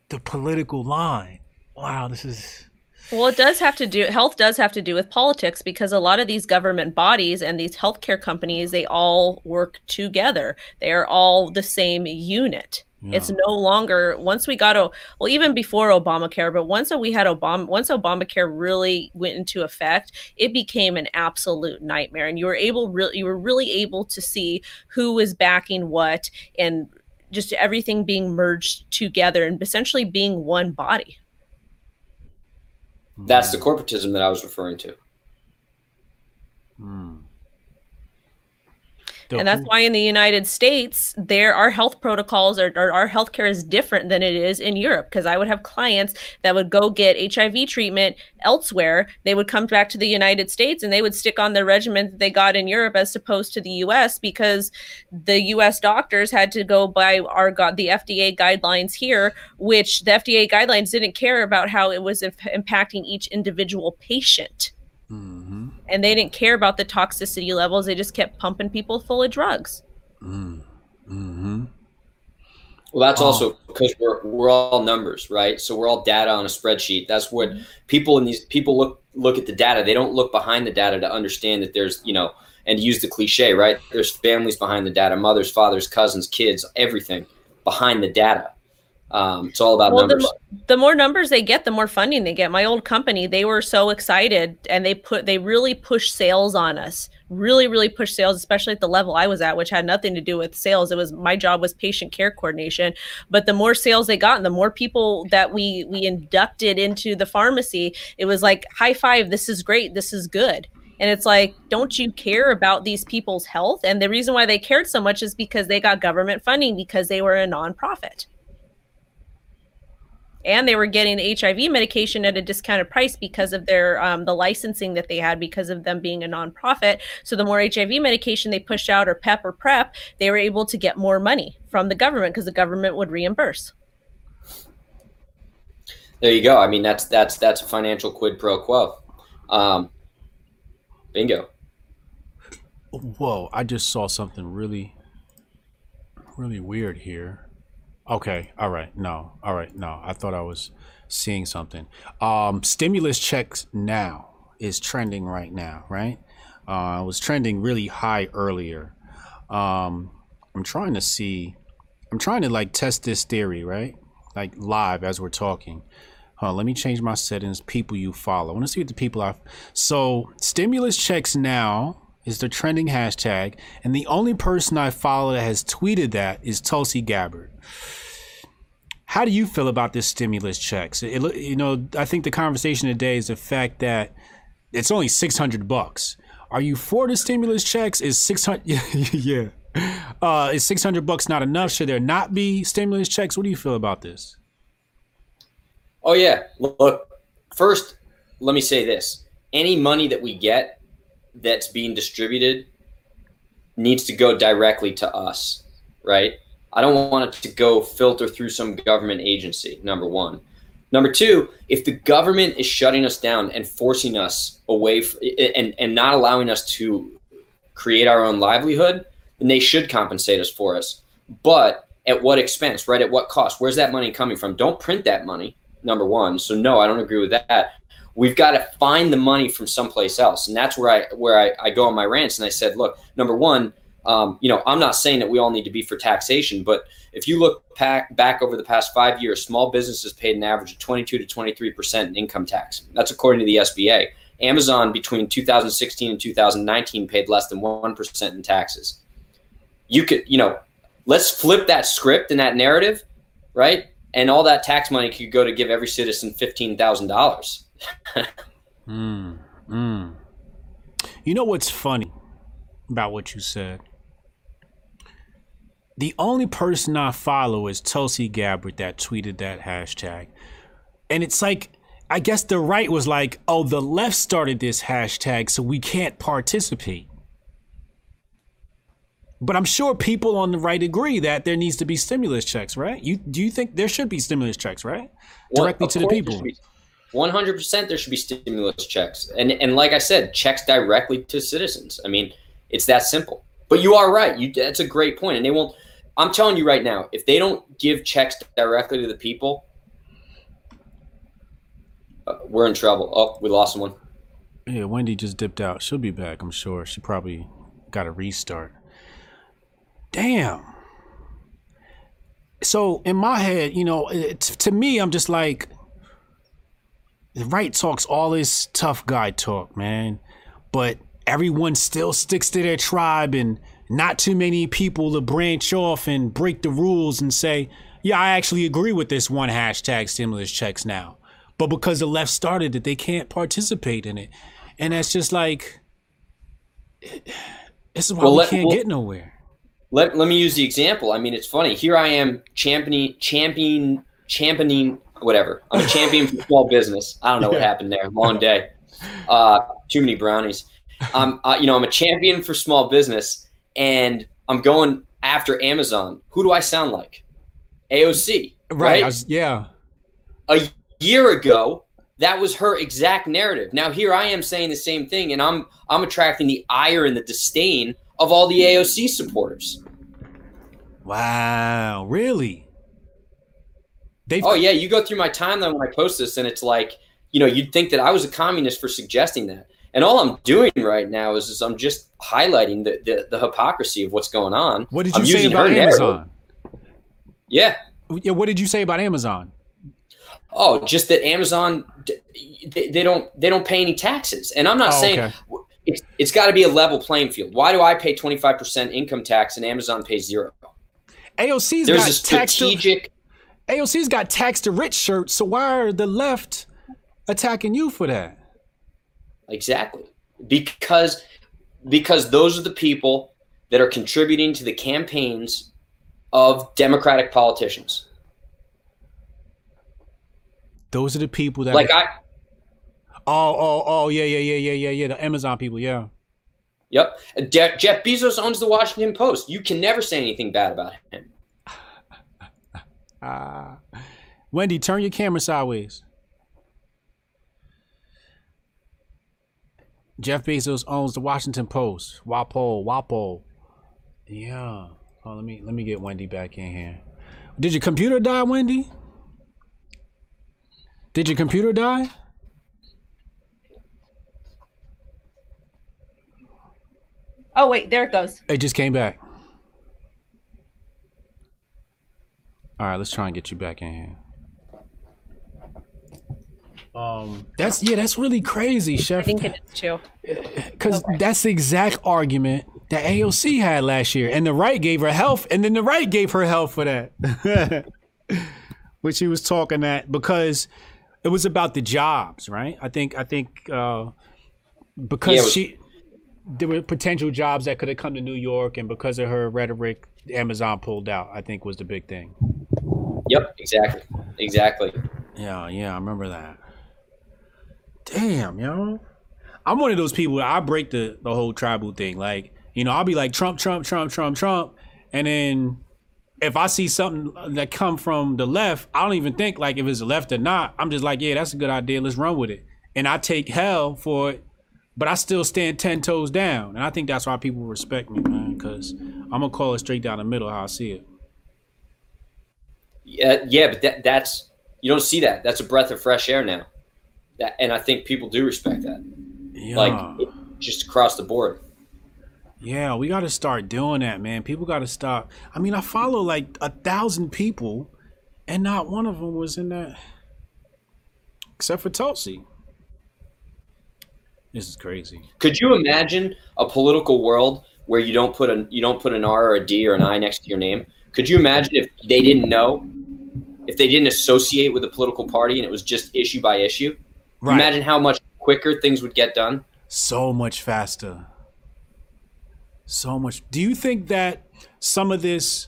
the political line. Wow, this is well, it does have to do health does have to do with politics because a lot of these government bodies and these healthcare companies, they all work together. They are all the same unit. Yeah. It's no longer once we got a well, even before Obamacare, but once we had Obama, once Obamacare really went into effect, it became an absolute nightmare. And you were able really you were really able to see who was backing what and just everything being merged together and essentially being one body. Hmm. That's the corporatism that I was referring to. Hmm. Hmm. And that's why in the United States, there our health protocols or, or our healthcare is different than it is in Europe. Because I would have clients that would go get HIV treatment elsewhere. They would come back to the United States and they would stick on the regimen that they got in Europe as opposed to the US because the US doctors had to go by our the FDA guidelines here, which the FDA guidelines didn't care about how it was impacting each individual patient. Mm-hmm. And they didn't care about the toxicity levels. They just kept pumping people full of drugs. Mm. hmm Well, that's oh. also because we're we're all numbers, right? So we're all data on a spreadsheet. That's what mm-hmm. people in these people look look at the data. They don't look behind the data to understand that there's you know and use the cliche, right? There's families behind the data, mothers, fathers, cousins, kids, everything behind the data. Um, it's all about well, numbers. The, the, more numbers they get, the more funding they get. My old company, they were so excited and they put they really pushed sales on us. Really, really pushed sales, especially at the level I was at, which had nothing to do with sales. It was my job was patient care coordination. But the more sales they got, and the more people that we we inducted into the pharmacy, it was like high five. This is great. This is good. And it's like, don't you care about these people's health? And the reason why they cared so much is because they got government funding because they were a nonprofit and they were getting the HIV medication at a discounted price because of their um, the licensing that they had because of them being a nonprofit. So the more HIV medication they pushed out or PEP or PrEP, they were able to get more money from the government because the government would reimburse. There you go. I mean, that's that's that's a financial quid pro quo. Um, bingo. Whoa! I just saw something really, really weird here. Okay. All right. No. All right. No. I thought I was seeing something. Um, stimulus checks now is trending right now, right? Uh, it was trending really high earlier. Um, I'm trying to see. I'm trying to like test this theory, right? Like live as we're talking. On, let me change my settings. People you follow. I want to see what the people are. So stimulus checks now is the trending hashtag, and the only person I follow that has tweeted that is Tulsi Gabbard. How do you feel about this stimulus checks? It, you know, I think the conversation today is the fact that it's only six hundred bucks. Are you for the stimulus checks? Is six hundred? [LAUGHS] yeah. Uh, is six hundred bucks not enough? Should there not be stimulus checks? What do you feel about this? Oh yeah. Look, first, let me say this: any money that we get that's being distributed needs to go directly to us, right? I don't want it to go filter through some government agency, number one. Number two, if the government is shutting us down and forcing us away f- and, and not allowing us to create our own livelihood, then they should compensate us for us. But at what expense, right? At what cost? Where's that money coming from? Don't print that money, number one. So, no, I don't agree with that we've got to find the money from someplace else. And that's where i where i, I go on my rants and i said look number one um, you know i'm not saying that we all need to be for taxation but if you look back, back over the past five years small businesses paid an average of 22 to 23 percent in income tax. That's according to the sba amazon between 2016 and 2019 paid less than 1% in taxes. You could you know let's flip that script and that narrative right? And all that tax money could go to give every citizen $15000 [LAUGHS] mm, mm. You know what's funny about what you said? The only person I follow is Tulsi Gabbard that tweeted that hashtag. And it's like, I guess the right was like, oh, the left started this hashtag, so we can't participate. But I'm sure people on the right agree that there needs to be stimulus checks, right? You do you think there should be stimulus checks, right? Directly well, to the people. 100% there should be stimulus checks. And and like I said, checks directly to citizens. I mean, it's that simple. But you are right. You that's a great point. and they won't I'm telling you right now, if they don't give checks directly to the people, uh, we're in trouble. Oh, we lost someone. Yeah, Wendy just dipped out. She'll be back, I'm sure. She probably got a restart. Damn. So in my head, you know, to me, I'm just like, the right talks all this tough guy talk, man. But everyone still sticks to their tribe and not too many people to branch off and break the rules and say, yeah, I actually agree with this one hashtag stimulus checks now. But because the left started it, they can't participate in it. And that's just like, [SIGHS] this is why well, we let, can't well, get nowhere. Let, let me use the example. I mean, it's funny. Here I am championing, championing, championing whatever. I'm a champion for small business. I don't know what happened there. Long day. Uh, too many brownies. Um, uh, you know, I'm a champion for small business, and I'm going after Amazon. Who do I sound like? AOC, right? right? Was, yeah. A year ago, that was her exact narrative. Now here I am saying the same thing, and I'm I'm attracting the ire and the disdain of all the AOC supporters. Wow, really? They've oh yeah, you go through my timeline when I post this, and it's like you know you'd think that I was a communist for suggesting that. And all I'm doing right now is, is I'm just highlighting the, the, the hypocrisy of what's going on. What did you I'm say about Amazon? Yeah. Yeah. What did you say about Amazon? Oh, just that Amazon they, they don't they don't pay any taxes, and I'm not oh, saying okay. it's, it's got to be a level playing field. Why do I pay 25 percent income tax and Amazon pays zero? AOC's There's got a strategic. AOC's got tax the rich shirts, so why are the left attacking you for that? Exactly. Because because those are the people that are contributing to the campaigns of democratic politicians. Those are the people that like I Oh, oh, oh, yeah, yeah, yeah, yeah, yeah, yeah. The Amazon people, yeah. Yep. Jeff Bezos owns the Washington Post. You can never say anything bad about him. Uh, Wendy, turn your camera sideways. Jeff Bezos owns the Washington Post. Wapo, Wapo. Yeah. Oh, let me let me get Wendy back in here. Did your computer die, Wendy? Did your computer die? Oh wait, there it goes. It just came back. All right, let's try and get you back in here. Um, that's yeah, that's really crazy, Chef. I think it is too. Because that's the exact argument that AOC had last year, and the right gave her health, and then the right gave her health for that. [LAUGHS] Which he was talking that because it was about the jobs, right? I think I think uh, because Yeah, was- she there were potential jobs that could have come to New York, and because of her rhetoric, Amazon pulled out. I think was the big thing. Yep, exactly, exactly. Yeah, yeah, I remember that. Damn, yo. I'm one of those people. I break the the whole tribal thing. Like, you know, I'll be like Trump, Trump, Trump, Trump, Trump, and then if I see something that come from the left, I don't even think like if it's left or not. I'm just like, yeah, that's a good idea. Let's run with it. And I take hell for it, but I still stand ten toes down. And I think that's why people respect me, man, because I'm gonna call it straight down the middle how I see it. Yeah, yeah, but that, that's you don't see that. That's a breath of fresh air now. That, and I think people do respect that, Yeah. like just across the board. Yeah, we got to start doing that, man. People got to stop. I mean, I follow like a thousand people, and not one of them was in that, except for Tulsi. This is crazy. Could you imagine a political world where you don't put a you don't put an R or a D or an I next to your name? Could you imagine if they didn't know, if they didn't associate with a political party and it was just issue by issue? Right. Imagine how much quicker things would get done. so much faster. So much. Do you think that some of this,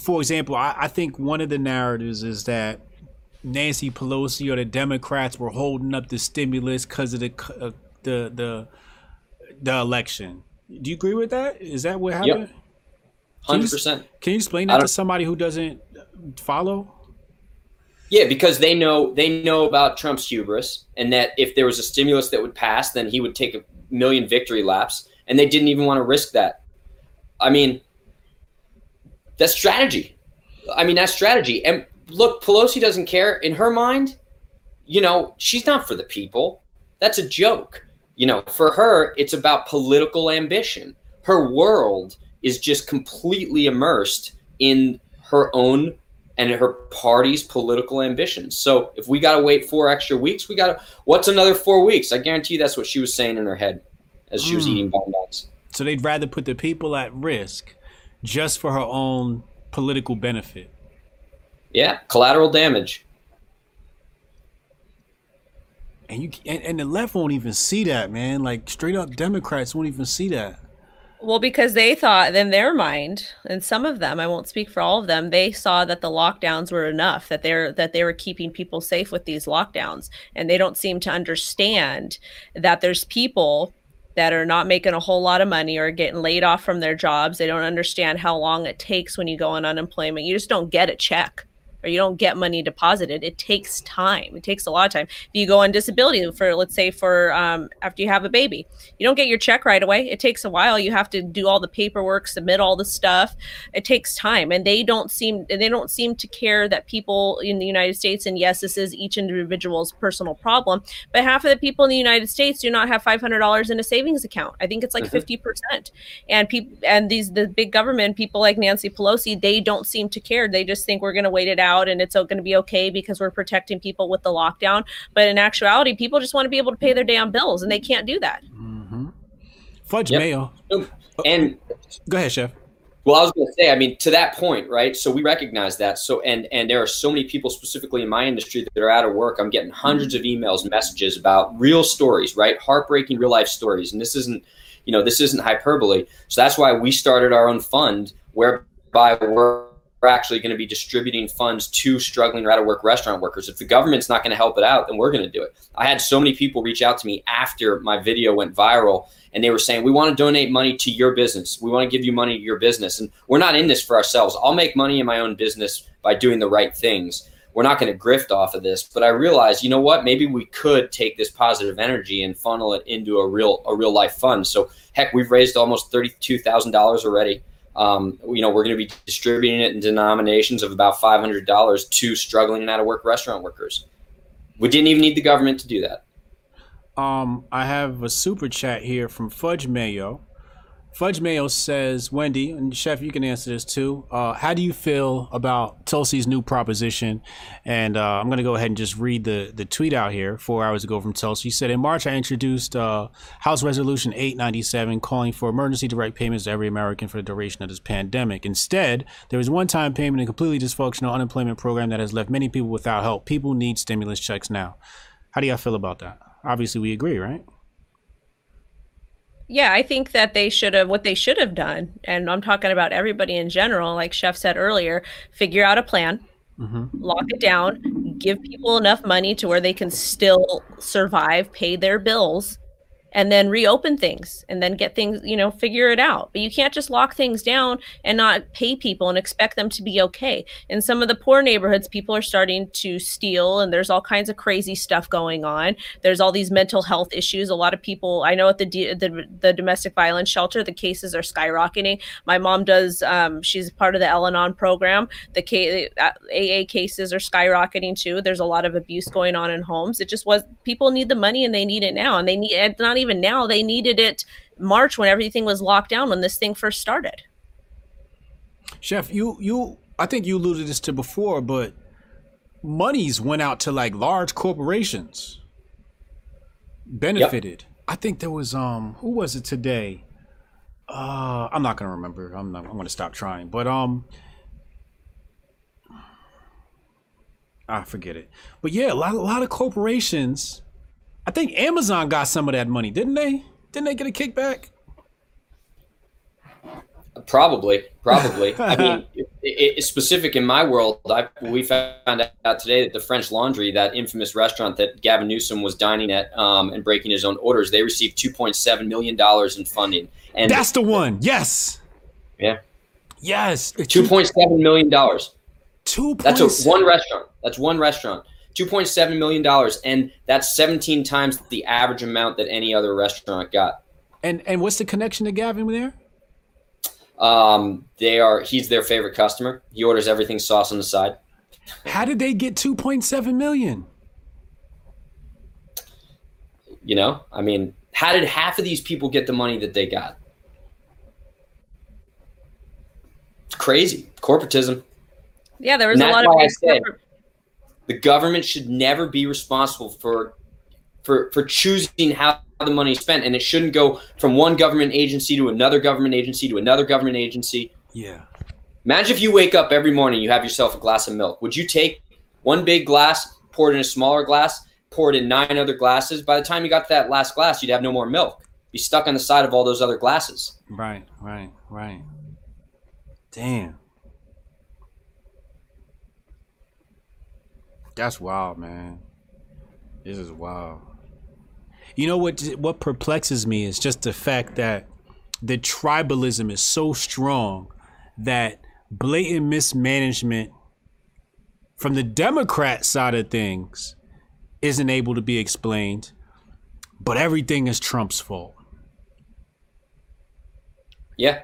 for example, I, I think one of the narratives is that Nancy Pelosi or the Democrats were holding up the stimulus because of the uh, the the the election. Do you agree with that? Is that what happened? Hundred percent. Can you explain that to somebody who doesn't follow? Yeah, because they know they know about Trump's hubris and that if there was a stimulus that would pass, then he would take a million victory laps, and they didn't even want to risk that. I mean, that's strategy. I mean, that's strategy. And look, Pelosi doesn't care in her mind. You know, she's not for the people. That's a joke. You know, for her, it's about political ambition. Her world is just completely immersed in her own and her party's political ambitions. So if we got to wait four extra weeks, we got to. What's another four weeks? I guarantee you that's what she was saying in her head as she was Hmm. eating bonbons. So they'd rather put the people at risk just for her own political benefit. Yeah, collateral damage. And you and, and the left won't even see that, man. Like straight up Democrats won't even see that. Well, because they thought in their mind, and some of them, I won't speak for all of them, they saw that the lockdowns were enough, that they're that they were keeping people safe with these lockdowns. And they don't seem to understand that there's people that are not making a whole lot of money or getting laid off from their jobs. They don't understand how long it takes when you go on unemployment. You just don't get a check or you don't get money deposited. It takes time. It takes a lot of time. If you go on disability for, let's say, for um, after you have a baby, you don't get your check right away. It takes a while. You have to do all the paperwork, submit all the stuff. It takes time, and they don't seem they don't seem to care that people in the United States. And yes, this is each individual's personal problem, but half of the people in the United States do not have five hundred dollars in a savings account. I think it's like Mhm. 50 percent. And people and these the big government people like Nancy Pelosi, they don't seem to care. They just think we're going to wait it out and it's going to be okay because we're protecting people with the lockdown. But in actuality, people just want to be able to pay their damn bills, and they can't do that. Mm-hmm. Fudge Yep. mayo. And Go ahead, chef. Well, I was going to say, I mean, to that point, right? So we recognize that. So, and and there are so many people, specifically in my industry, that are out of work. I'm getting hundreds of emails, and messages about real stories, right? Heartbreaking real life stories, and this isn't, you know, this isn't hyperbole. So that's why we started our own fund, whereby we're we're actually going to be distributing funds to struggling or out of work restaurant workers. If the government's not going to help it out, then we're going to do it. I had so many people reach out to me after my video went viral and they were saying, We want to donate money to your business. We want to give you money to your business. And we're not in this for ourselves. I'll make money in my own business by doing the right things. We're not going to grift off of this. But I realized, you know what? Maybe we could take this positive energy and funnel it into a real a real life fund. So heck, we've raised almost thirty two thousand dollars already. Um, you know, we're going to be distributing it in denominations of about five hundred dollars to struggling and out of work restaurant workers. We didn't even need the government to do that. Um, I have a super chat here from Fudge Mayo. Fudge Mayo says, Wendy, and Chef, you can answer this too. Uh, how do you feel about Tulsi's new proposition? And uh, I'm going to go ahead and just read the, the tweet out here four hours ago from Tulsi. He said, In March, I introduced uh, House Resolution 897 calling for emergency direct payments to every American for the duration of this pandemic. Instead, there is one time payment and completely dysfunctional unemployment program that has left many people without help. People need stimulus checks now. How do y'all feel about that? Obviously, we agree, right? Yeah, I think that they should have what they should have done, and I'm talking about everybody in general, like Chef said earlier, figure out a plan, mm-hmm. lock it down, give people enough money to where they can still survive, pay their bills, and then reopen things and then get things, you know, figure it out. But you can't just lock things down and not pay people and expect them to be okay. In some of the poor neighborhoods, people are starting to steal and there's all kinds of crazy stuff going on. There's all these mental health issues. A lot of people, I know at the the, the domestic violence shelter, the cases are skyrocketing. My mom does um, she's part of the Al-Anon program. The K, AA cases are skyrocketing too. There's a lot of abuse going on in homes. It just was people need the money and they need it now and they need it's not even now. They needed it March when everything was locked down when this thing first started. Chef, you you I think you alluded this to before, but monies went out to like large corporations. Benefited. Yep. I think there was um who was it today? Uh I'm not gonna remember. I'm not I'm gonna stop trying. But um I forget it. But yeah, a lot a lot of corporations I think Amazon got some of that money, didn't they? Didn't they get a kickback? Probably, probably. I mean, [LAUGHS] it, it, specific in my world, I, we found out today that the French Laundry, that infamous restaurant that Gavin Newsom was dining at um, and breaking his own orders, they received two point seven million dollars in funding. And that's the one. Yes. Yeah. Yes. Two point seven million dollars. Two. That's a one restaurant. That's one restaurant. $2.7 million. And that's 17 times the average amount that any other restaurant got. And and what's the connection to Gavin there? Um, they are he's their favorite customer. He orders everything sauce on the side. How did they get 2.7 million? You know, I mean, how did half of these people get the money that they got? It's crazy. Corporatism. Yeah, there was a lot of corporate the government should never be responsible for for for choosing how the money is spent, and it shouldn't go from one government agency to another government agency to another government agency. Yeah. Imagine if you wake up every morning, you have yourself a glass of milk. Would you take one big glass, pour it in a smaller glass, pour it in nine other glasses? By the time you got to that last glass, you'd have no more milk. Be stuck on the side of all those other glasses. Right, right, right. Damn. That's wild, man. This is wild. You know what? What perplexes me is just the fact that the tribalism is so strong that blatant mismanagement from the Democrat side of things isn't able to be explained, but everything is Trump's fault. Yeah.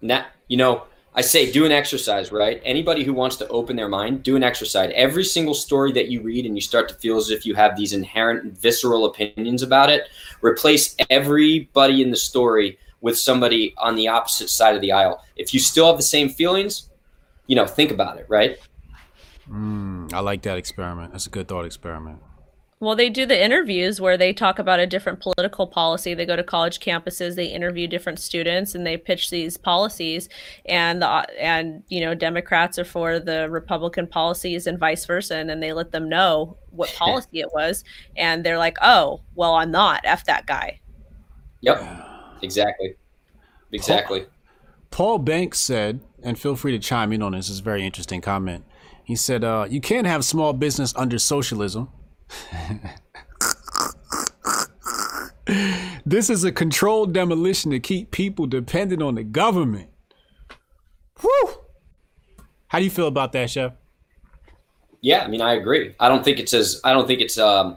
Now, you know, I say do an exercise, right? Anybody who wants to open their mind, do an exercise. Every single story that you read and you start to feel as if you have these inherent visceral opinions about it, replace everybody in the story with somebody on the opposite side of the aisle. If you still have the same feelings, you know, think about it, right? Mm, I like that experiment. That's a good thought experiment. Well, they do the interviews where they talk about a different political policy. They go to college campuses, they interview different students, and they pitch these policies. And the and you know Democrats are for the Republican policies, and vice versa. And then they let them know what policy it was, and they're like, "Oh, well, I'm not. F that guy." Yep, exactly, exactly. Paul, Paul Banks said, and feel free to chime in on this. It's a very interesting comment. He said, uh, "You can't have small business under socialism." This is a controlled demolition to keep people dependent on the government. Whew. How do you feel about that, Chef? Yeah, I mean, I agree. I don't think it's as I don't think it's um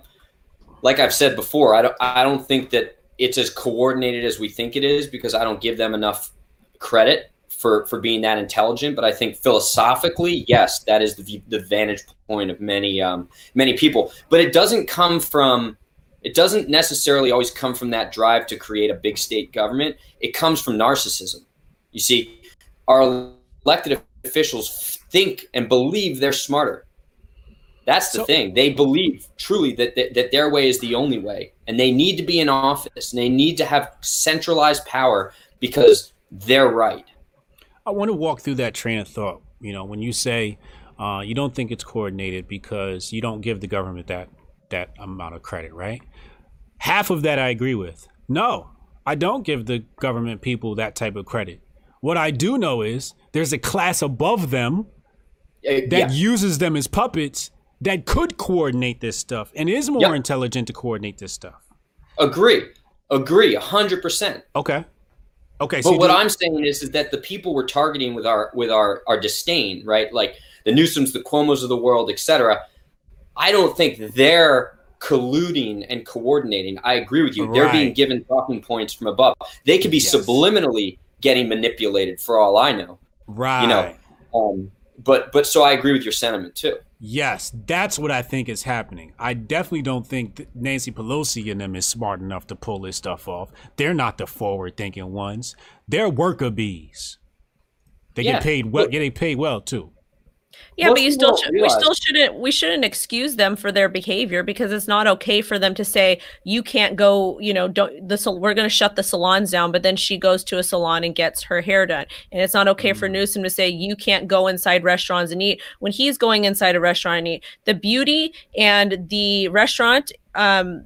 like I've said before. I don't I don't think that it's as coordinated as we think it is because I don't give them enough credit for for being that intelligent, but I think philosophically, yes, that is the the vantage point of many um, many people. But it doesn't come from it doesn't necessarily always come from that drive to create a big state government. It comes from narcissism. You see, our elected officials think and believe they're smarter. That's the so, thing. They believe truly that, that that their way is the only way, and they need to be in office, and they need to have centralized power because they're right. I want to walk through that train of thought. You know, when you say uh, you don't think it's coordinated because you don't give the government that that amount of credit, right? Half of that I agree with. No, I don't give the government people that type of credit. What I do know is there's a class above them uh, that yeah. uses them as puppets that could coordinate this stuff and is more yep. intelligent to coordinate this stuff. Agree. Agree. hundred percent. Okay. Okay. So but what I'm saying is, is that the people we're targeting with our with our our disdain, right? Like the Newsoms, the Cuomo's of the world, etc. I don't think they're colluding and coordinating. I agree with you. Right. They're being given talking points from above. They could be yes. subliminally getting manipulated for all I know. Right. You know. Um, but but so I agree with your sentiment too. Yes, that's what I think is happening. I definitely don't think Nancy Pelosi and them is smart enough to pull this stuff off. They're not the forward thinking ones. They're worker bees. They yeah. get paid well. Get they paid well too. Yeah, Most but you still should, we still shouldn't we shouldn't excuse them for their behavior because it's not okay for them to say you can't go, you know, don't the we're going to shut the salons down, but then she goes to a salon and gets her hair done. And it's not okay mm. for Newsom to say you can't go inside restaurants and eat when he's going inside a restaurant and eat. The beauty and the restaurant um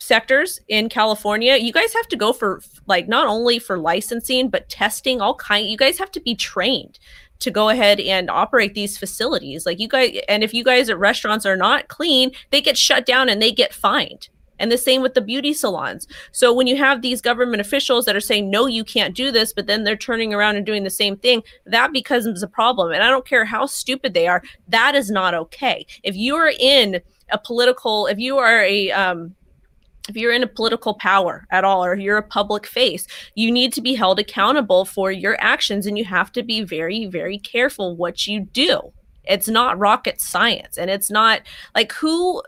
sectors in California, you guys have to go for like not only for licensing but testing all kind. You guys have to be trained to go ahead and operate these facilities. Like you guys, and if you guys at restaurants are not clean, they get shut down and they get fined. And the same with the beauty salons. So when you have these government officials that are saying, no, you can't do this, but then they're turning around and doing the same thing, that becomes a problem. And I don't care how stupid they are, that is not okay. If you are in a political, if you are a, um, if you're in a political power at all or you're a public face you need to be held accountable for your actions and you have to be very very careful what you do it's not rocket science and it's not like who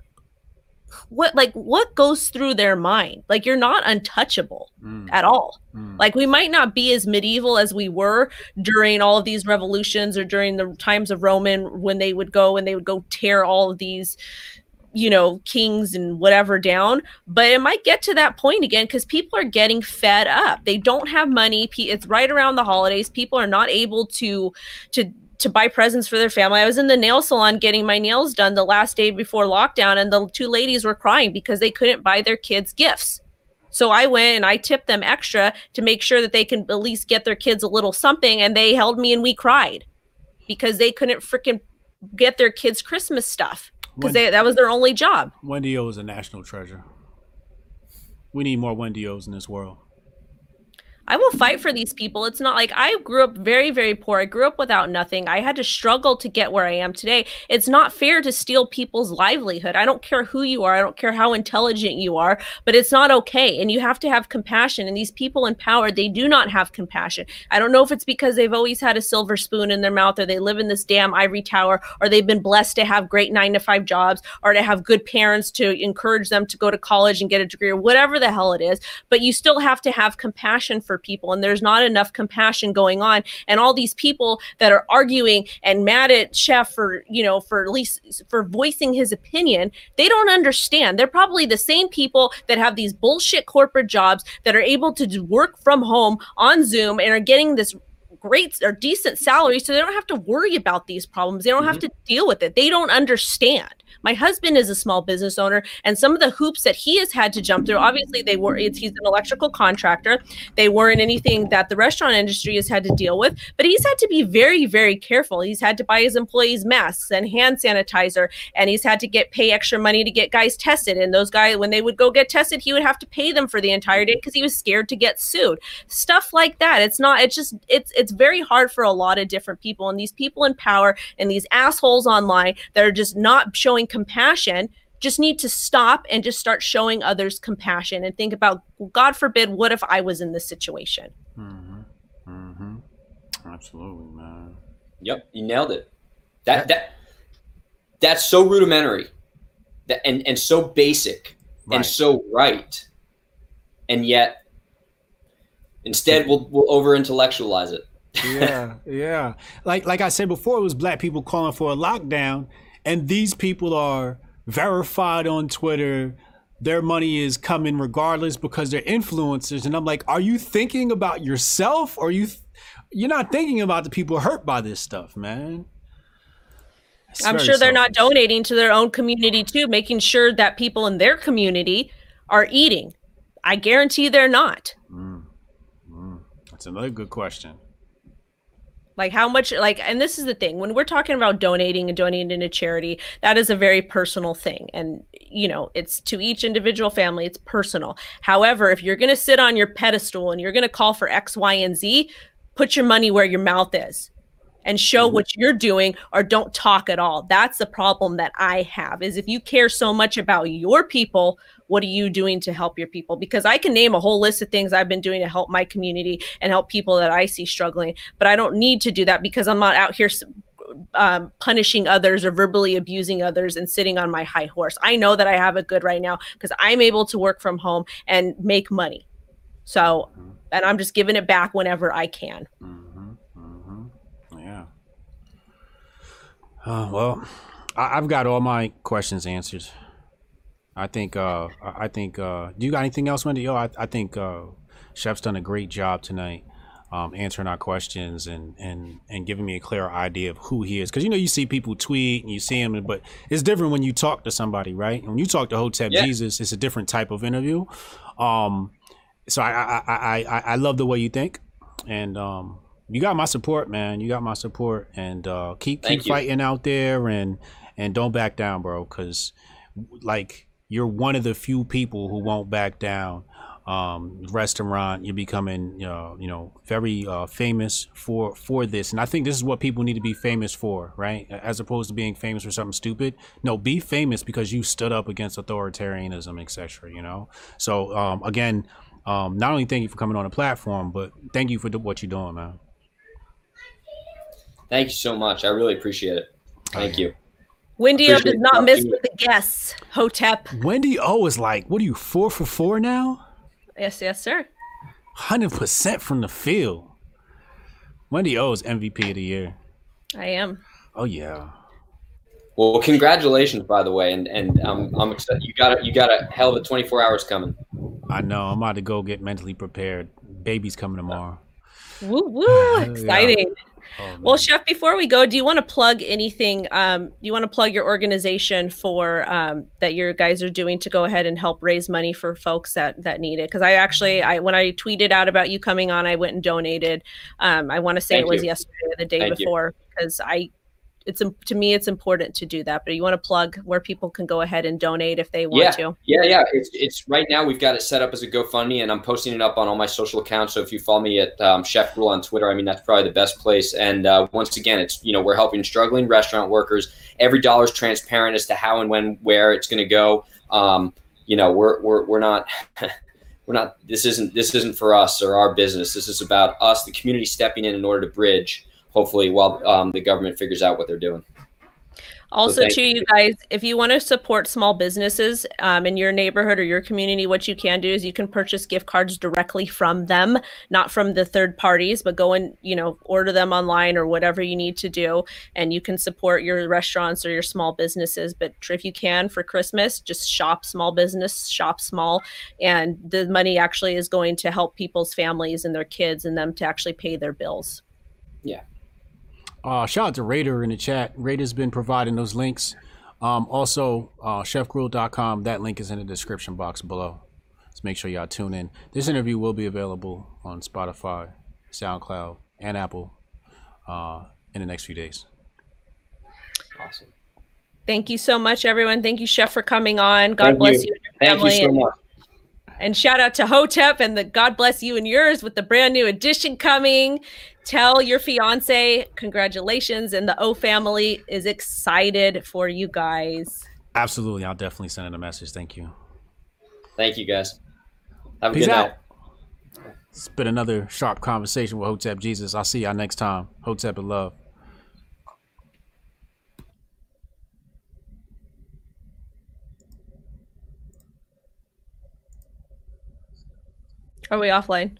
what like what goes through their mind like you're not untouchable mm. at all mm. like we might not be as medieval as we were during all of these revolutions or during the times of roman when they would go and they would go tear all of these you know kings and whatever down but it might get to that point again because people are getting fed up. They don't have money. It's right around the holidays. People are not able to to to buy presents for their family. I was in the nail salon getting my nails done the last day before lockdown and the two ladies were crying because they couldn't buy their kids gifts. So I went and I tipped them extra to make sure that they can at least get their kids a little something. And they held me and we cried because they couldn't freaking get their kids Christmas stuff because that was their only job. Wendy O is a national treasure. We need more Wendy O's in this world. I will fight for these people. It's not like I grew up very, very poor. I grew up without nothing. I had to struggle to get where I am today. It's not fair to steal people's livelihood. I don't care who you are. I don't care how intelligent you are, but it's not okay. And you have to have compassion. And these people in power, they do not have compassion. I don't know if it's because they've always had a silver spoon in their mouth or they live in this damn ivory tower or they've been blessed to have great nine to five jobs or to have good parents to encourage them to go to college and get a degree or whatever the hell it is. But you still have to have compassion for for people and there's not enough compassion going on. And all these people that are arguing and mad at chef for you know for at least for voicing his opinion they don't understand. They're probably the same people that have these bullshit corporate jobs that are able to work from home on zoom and are getting this great or decent salary so they don't have to worry about these problems they don't mm-hmm. have to deal with it they don't understand my husband is a small business owner, and some of the hoops that he has had to jump through, obviously, they were he's an electrical contractor. They weren't anything that the restaurant industry has had to deal with, but he's had to be very, very careful. He's had to buy his employees masks and hand sanitizer, and he's had to get pay extra money to get guys tested. And those guys, when they would go get tested, he would have to pay them for the entire day because he was scared to get sued. Stuff like that. It's not. It's just. It's it's very hard for a lot of different people, and these people in power and these assholes online that are just not showing compassion just need to stop and just start showing others compassion and think about god forbid what if i was in this situation mm-hmm. Mm-hmm. Absolutely, man. Yep, you nailed it. That that that's so rudimentary, that and and so basic right. and so right, and yet instead we'll we'll over intellectualize it. Yeah, yeah. Like like I said before, it was black people calling for a lockdown, and these people are verified on Twitter. Their money is coming regardless because they're influencers, and I'm like, are you thinking about yourself, or you? Th- you're not thinking about the people hurt by this stuff, man. It's I'm sure they're not donating to their own community too, making sure that people in their community are eating. I guarantee they're not. Mm. Mm. That's another good question. Like how much like and this is the thing when we're talking about donating and donating to charity that is a very personal thing and you know it's to each individual family it's personal. However, if you're going to sit on your pedestal and you're going to call for X Y and Z, put your money where your mouth is and show mm-hmm. what you're doing or don't talk at all. That's the problem that I have is if you care so much about your people, what are you doing to help your people? Because I can name a whole list of things I've been doing to help my community and help people that I see struggling, but I don't need to do that because I'm not out here um, punishing others or verbally abusing others and sitting on my high horse. I know that I have it good right now because I'm able to work from home and make money. So, mm-hmm. and I'm just giving it back whenever I can. Mm-hmm. Mm-hmm. Yeah. Uh, well, I- have got all my questions answered. I think. Uh, I think. Uh, do you got anything else, Wendy? Yo, I, I think uh, Chef's done a great job tonight. Um, answering our questions and and and giving me a clear idea of who he is. Because you know you see people tweet and you see him, but it's different when you talk to somebody, right? When you talk to Hotep yeah. Jesus, it's a different type of interview. Um, so I, I I, I I love the way you think, and um, you got my support, man. You got my support, and uh, keep keep fighting out there, and and don't back down, bro. Because like you're one of the few people who won't back down. Um, restaurant, you're becoming, you know, you know, very uh, famous for for this, and I think this is what people need to be famous for, right? As opposed to being famous for something stupid. No, be famous because you stood up against authoritarianism, etc. You know. So um, again, um, not only thank you for coming on the platform, but thank you for the, what you're doing, man. Thank you so much. I really appreciate it. Thank you. Wendy O does not miss with the guests. Hotep. Wendy O is like, what are you, four for four now? Yes, yes, sir. 100% from the field. Wendy O is MVP of the year. I am. Oh, yeah. Well, congratulations, by the way, and and um, I'm excited. You got a, you got a hell of a 24 hours coming. I know. I'm about to go get mentally prepared. Baby's coming tomorrow. Woo woo! [LAUGHS] Exciting. Yeah. Oh, well, chef, before we go, do you want to plug anything? Um, do you want to plug your organization for um, that your guys are doing to go ahead and help raise money for folks that that need it? Because I actually, I when I tweeted out about you coming on, I went and donated. Um, I want to say Thank it was you. yesterday or the day Thank before because I it's to me it's important to do that but you want to plug where people can go ahead and donate if they want yeah. to. Yeah yeah. It's, it's right now we've got it set up as a gofundme and i'm posting it up on all my social accounts so if you follow me at um, chef Gruel on twitter i mean that's probably the best place and uh, once again it's you know we're helping struggling restaurant workers. Every dollar is transparent as to how and when where it's going to go. Um, you know we're we're, we're not [LAUGHS] we're not this isn't this isn't for us or our business. This is about us the community stepping in in order to bridge hopefully while um, the government figures out what they're doing. Also, so to you guys, if you want to support small businesses um, in your neighborhood or your community, what you can do is you can purchase gift cards directly from them, not from the third parties, but go and you know order them online or whatever you need to do, and you can support your restaurants or your small businesses. But if you can for Christmas, just shop small business, shop small, and the money actually is going to help people's families and their kids and them to actually pay their bills. Yeah. Uh, shout out to Raider in the chat. Raider's been providing those links. Um, also, uh, chefgruel.com. That link is in the description box below. Let's make sure y'all tune in. This interview will be available on Spotify, SoundCloud, and Apple uh, in the next few days. Awesome. Thank you so much, everyone. Thank you, Chef, for coming on. God Thank bless you. you and your family. Thank you so much. And shout out to Hotep and the God bless you and yours with the brand new edition coming tell your fiance congratulations and the O family is excited for you guys. Absolutely. I'll definitely send in a message. Thank you. Thank you guys. Have a Peace good out. night. It's been another sharp conversation with Hotep Jesus. I'll see y'all next time. Hotep and love. Are we offline?